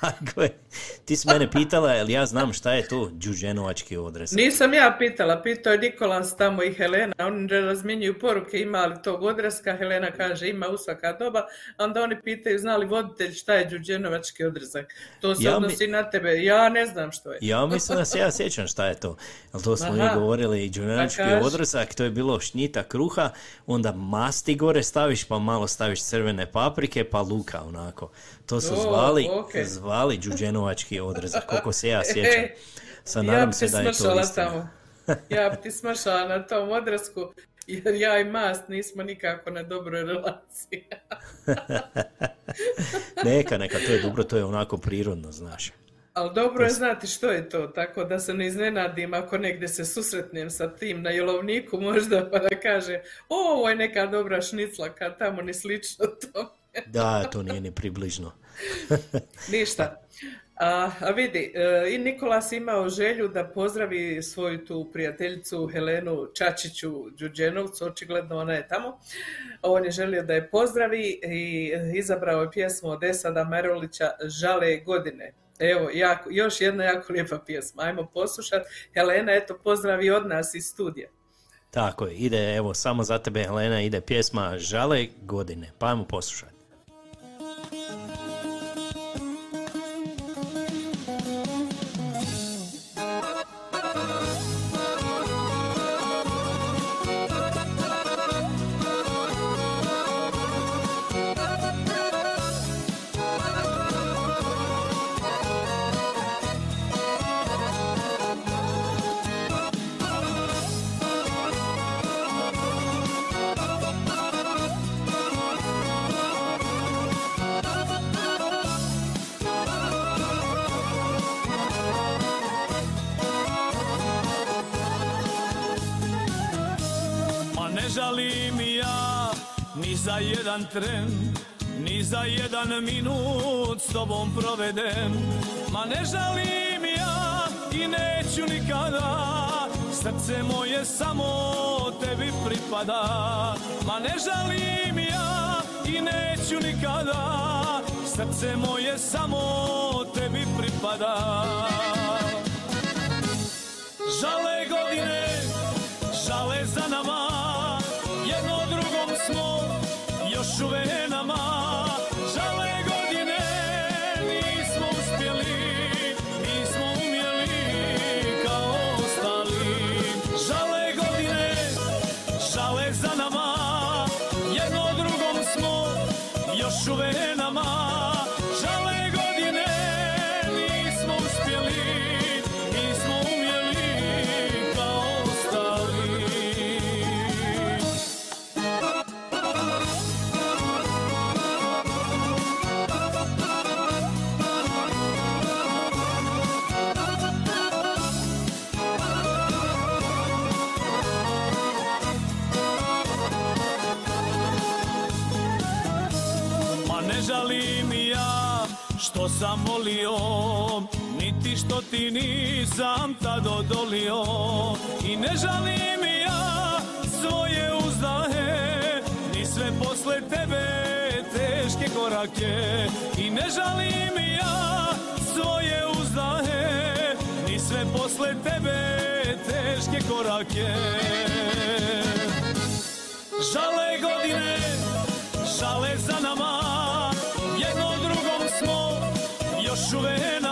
Tako je. Ti si mene pitala, jel ja znam šta je to džuđenovački odrez? Nisam ja pitala, pitao je Nikolas tamo i Helena, oni razmjenjuju poruke ima li tog odreska, Helena kaže ima u svaka doba, onda oni pitaju zna li voditelj šta je đuđenovački odrezak. To se Ja mi- odnosi na tebe, ja ne znam što je. Ja mislim da se ja sjećam šta je to. Ali to smo mi govorili Pa kaži. odrezak, to je bilo šnjita kruha, onda masti gore staviš, pa malo staviš crvene paprike, pa luka onako. To su zvali, okej. zvali džuđenovački odrezak, koliko se ja sjećam. E, Sad ja nadam bi se da je to istina. tamo. Ja bi ti smršala na tom odresku, jer ja i mast nismo nikako na dobroj relaciji. Neka, neka, to je dobro, to je onako prirodno, znaš. Ali dobro je znati što je to, tako da se ne iznenadim ako negdje se susretnem sa tim na jelovniku možda pa da kaže o, ovo je neka dobra šnicla kad tamo ni slično to. Da, to nije ni približno. Ništa. A, a vidi, e, i Nikolas imao želju da pozdravi svoju tu prijateljicu Helenu Čačiću Đuđenovcu, očigledno ona je tamo. On je želio da je pozdravi i izabrao je pjesmu od Esada Merolića Žale godine. Evo, jako, još jedna jako lijepa pjesma. Ajmo poslušati. Helena, eto, pozdravi od nas iz studija. Tako je, ide, evo, samo za tebe, Helena, ide pjesma Žale godine, pa ajmo poslušati. Jedan tren, ni za jedan minut s tobom provedem. Ma ne žalim ja i neću nikada, srce moje samo tebi pripada. Ma ne žalim ja i neću nikada, srce moje samo tebi pripada. Žale godine, žale za nama, čuvenama žale godine nismo uspjeli nismo umjeli kao ostali. Žale godine žale za nama. Jedno drugom smo još čuvenama volio Niti što ti nisam tad odolio. I ne žalim ja svoje uzdahe Ni sve posle tebe teške korake. I ne žalim ja svoje uzdahe Ni sve posle tebe teške korake. Žale godine, žale za nama još u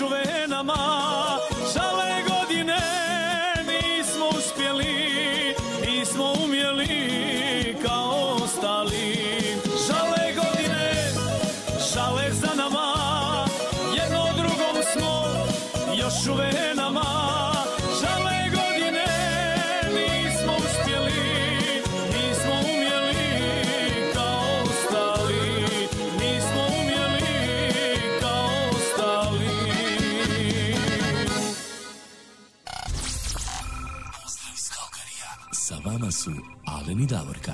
još Alen i Davorka.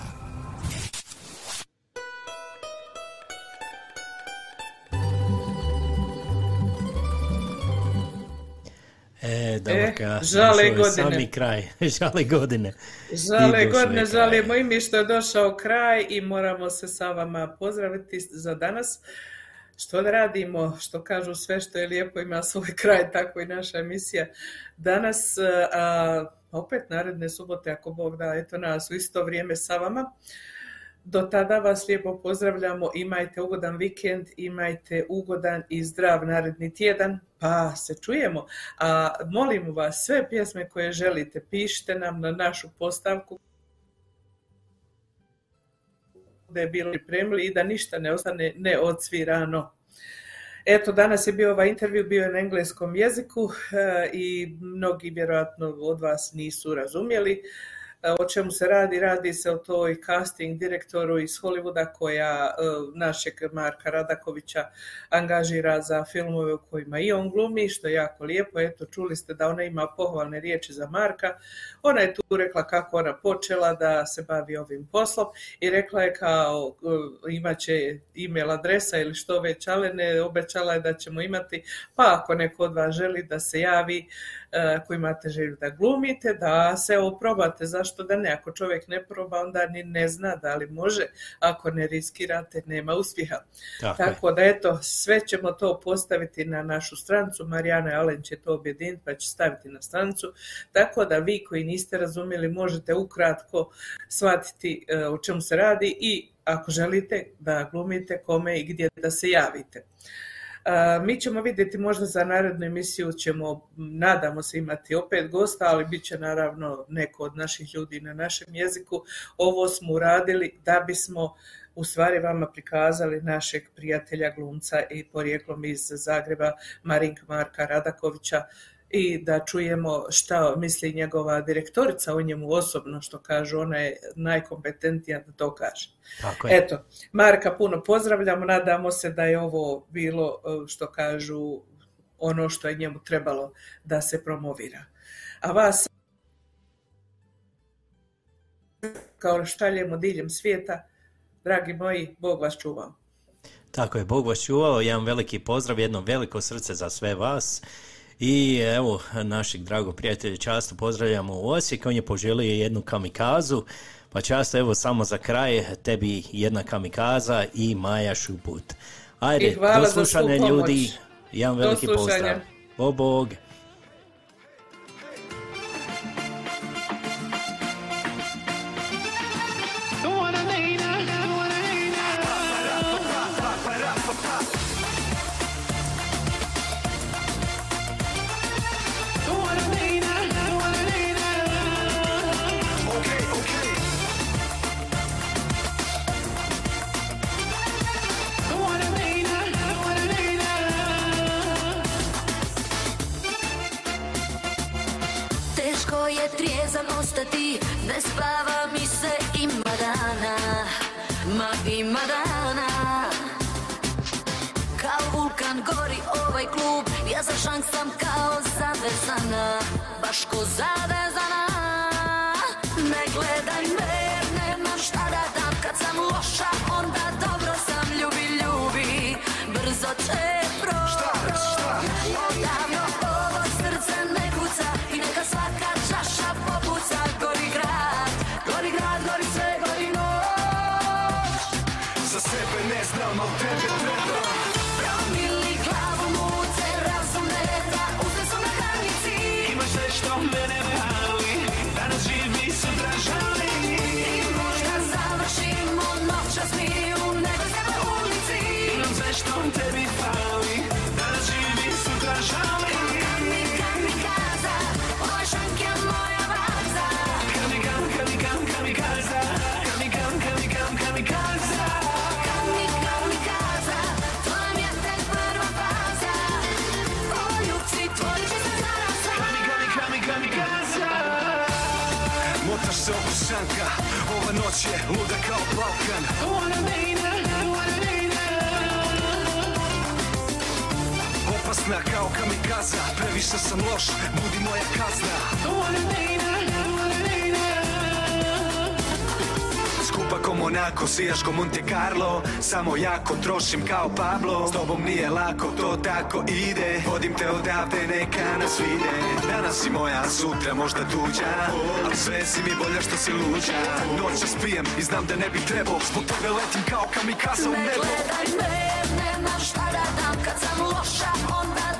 E, Davorka, E, žale godine. Sami kraj, žale godine. Žale godine, žalimo i mi što je došao kraj i moramo se sa vama pozdraviti za danas. Što da radimo, što kažu sve što je lijepo ima svoj kraj, tako i naša emisija. Danas, a, opet naredne subote, ako Bog da, eto nas u isto vrijeme sa vama. Do tada vas lijepo pozdravljamo, imajte ugodan vikend, imajte ugodan i zdrav naredni tjedan, pa se čujemo. A molimo vas, sve pjesme koje želite, pišite nam na našu postavku da je bilo pripremili i da ništa ne ostane neodsvirano. Eto, danas je bio ovaj intervju, bio je na engleskom jeziku e, i mnogi vjerojatno od vas nisu razumjeli. E, O čemu se radi? Radi se o toj casting direktoru iz Hollywooda koja e, našeg Marka Radakovića angažira za filmove u kojima i on glumi, što je jako lijepo. Eto, čuli ste da ona ima pohvalne riječi za Marka. Ona je tu rekla kako ona počela da se bavi ovim poslom i rekla je kao e, imat će email adresa ili što već, ali ne obećala je da ćemo imati, pa ako neko od vas želi da se javi, e, ako imate želju da glumite, da se oprobate, zašto da ne, ako čovjek ne proba, onda ni ne zna da li može, ako ne riskirate, nema uspjeha. Tako. Tako da eto, sve ćemo to postaviti na našu strancu, Marijana Alen će to objediniti pa će staviti na strancu, tako da vi koji niste razumjeli možete ukratko shvatiti e, o čemu se radi i ako želite da glumite kome i gdje da se javite. A, Mi ćemo vidjeti možda za narednu emisiju ćemo, nadamo se imati opet gosta, ali bit će naravno neko od naših ljudi na našem jeziku. Ovo smo uradili da bismo u stvari vama prikazali našeg prijatelja glumca i porijeklom iz Zagreba Marinka Marka Radakovića i da čujemo šta misli njegova direktorica o njemu osobno, što kažu, ona je najkompetentnija da to kaže. Tako je. Eto, Marka puno pozdravljamo, nadamo se da je ovo bilo, e, što kažu, ono što je njemu trebalo da se promovira. A vas kao štaljemo diljem svijeta, dragi moji, Bog vas čuvao. Tako je, Bog vas čuvao, jedan veliki pozdrav, jedno veliko srce za sve vas. I evo, našeg dragog prijatelja Často pozdravljamo u Osijek, on je poželio jednu kamikazu, pa Často evo samo za kraj, tebi jedna kamikaza i Maja Šuput. Ajde, do slušanja ljudi, jedan veliki pozdrav. O Bog. Ostati, ne spava mi se ima dana, ma ima dana. Kao vulkan gori ovaj klub, ja za šank sam kao zavezana, baš ko zavezana. Ne gledaj me jer nemam šta da dam, kad sam loša onda dobro sam ljubi, ljubi, brzo će Opasna kao kamikaza Previše sam loš, budi moja kazna. Skupa ko Monaco, sijaš ko Monte Carlo Samo jako trošim kao Pablo. S tobom nije lako, to tako ide Vodim te odavde, neka nas vide. Danas si moja, sutra možda tuđa Ali sve si mi bolja što si luđa. Noćas pijem i znam da ne bi trebao Zbog tebe letim kao kamikaza u Ne nebo gledaj me jer nemam šta Kad sam loša onda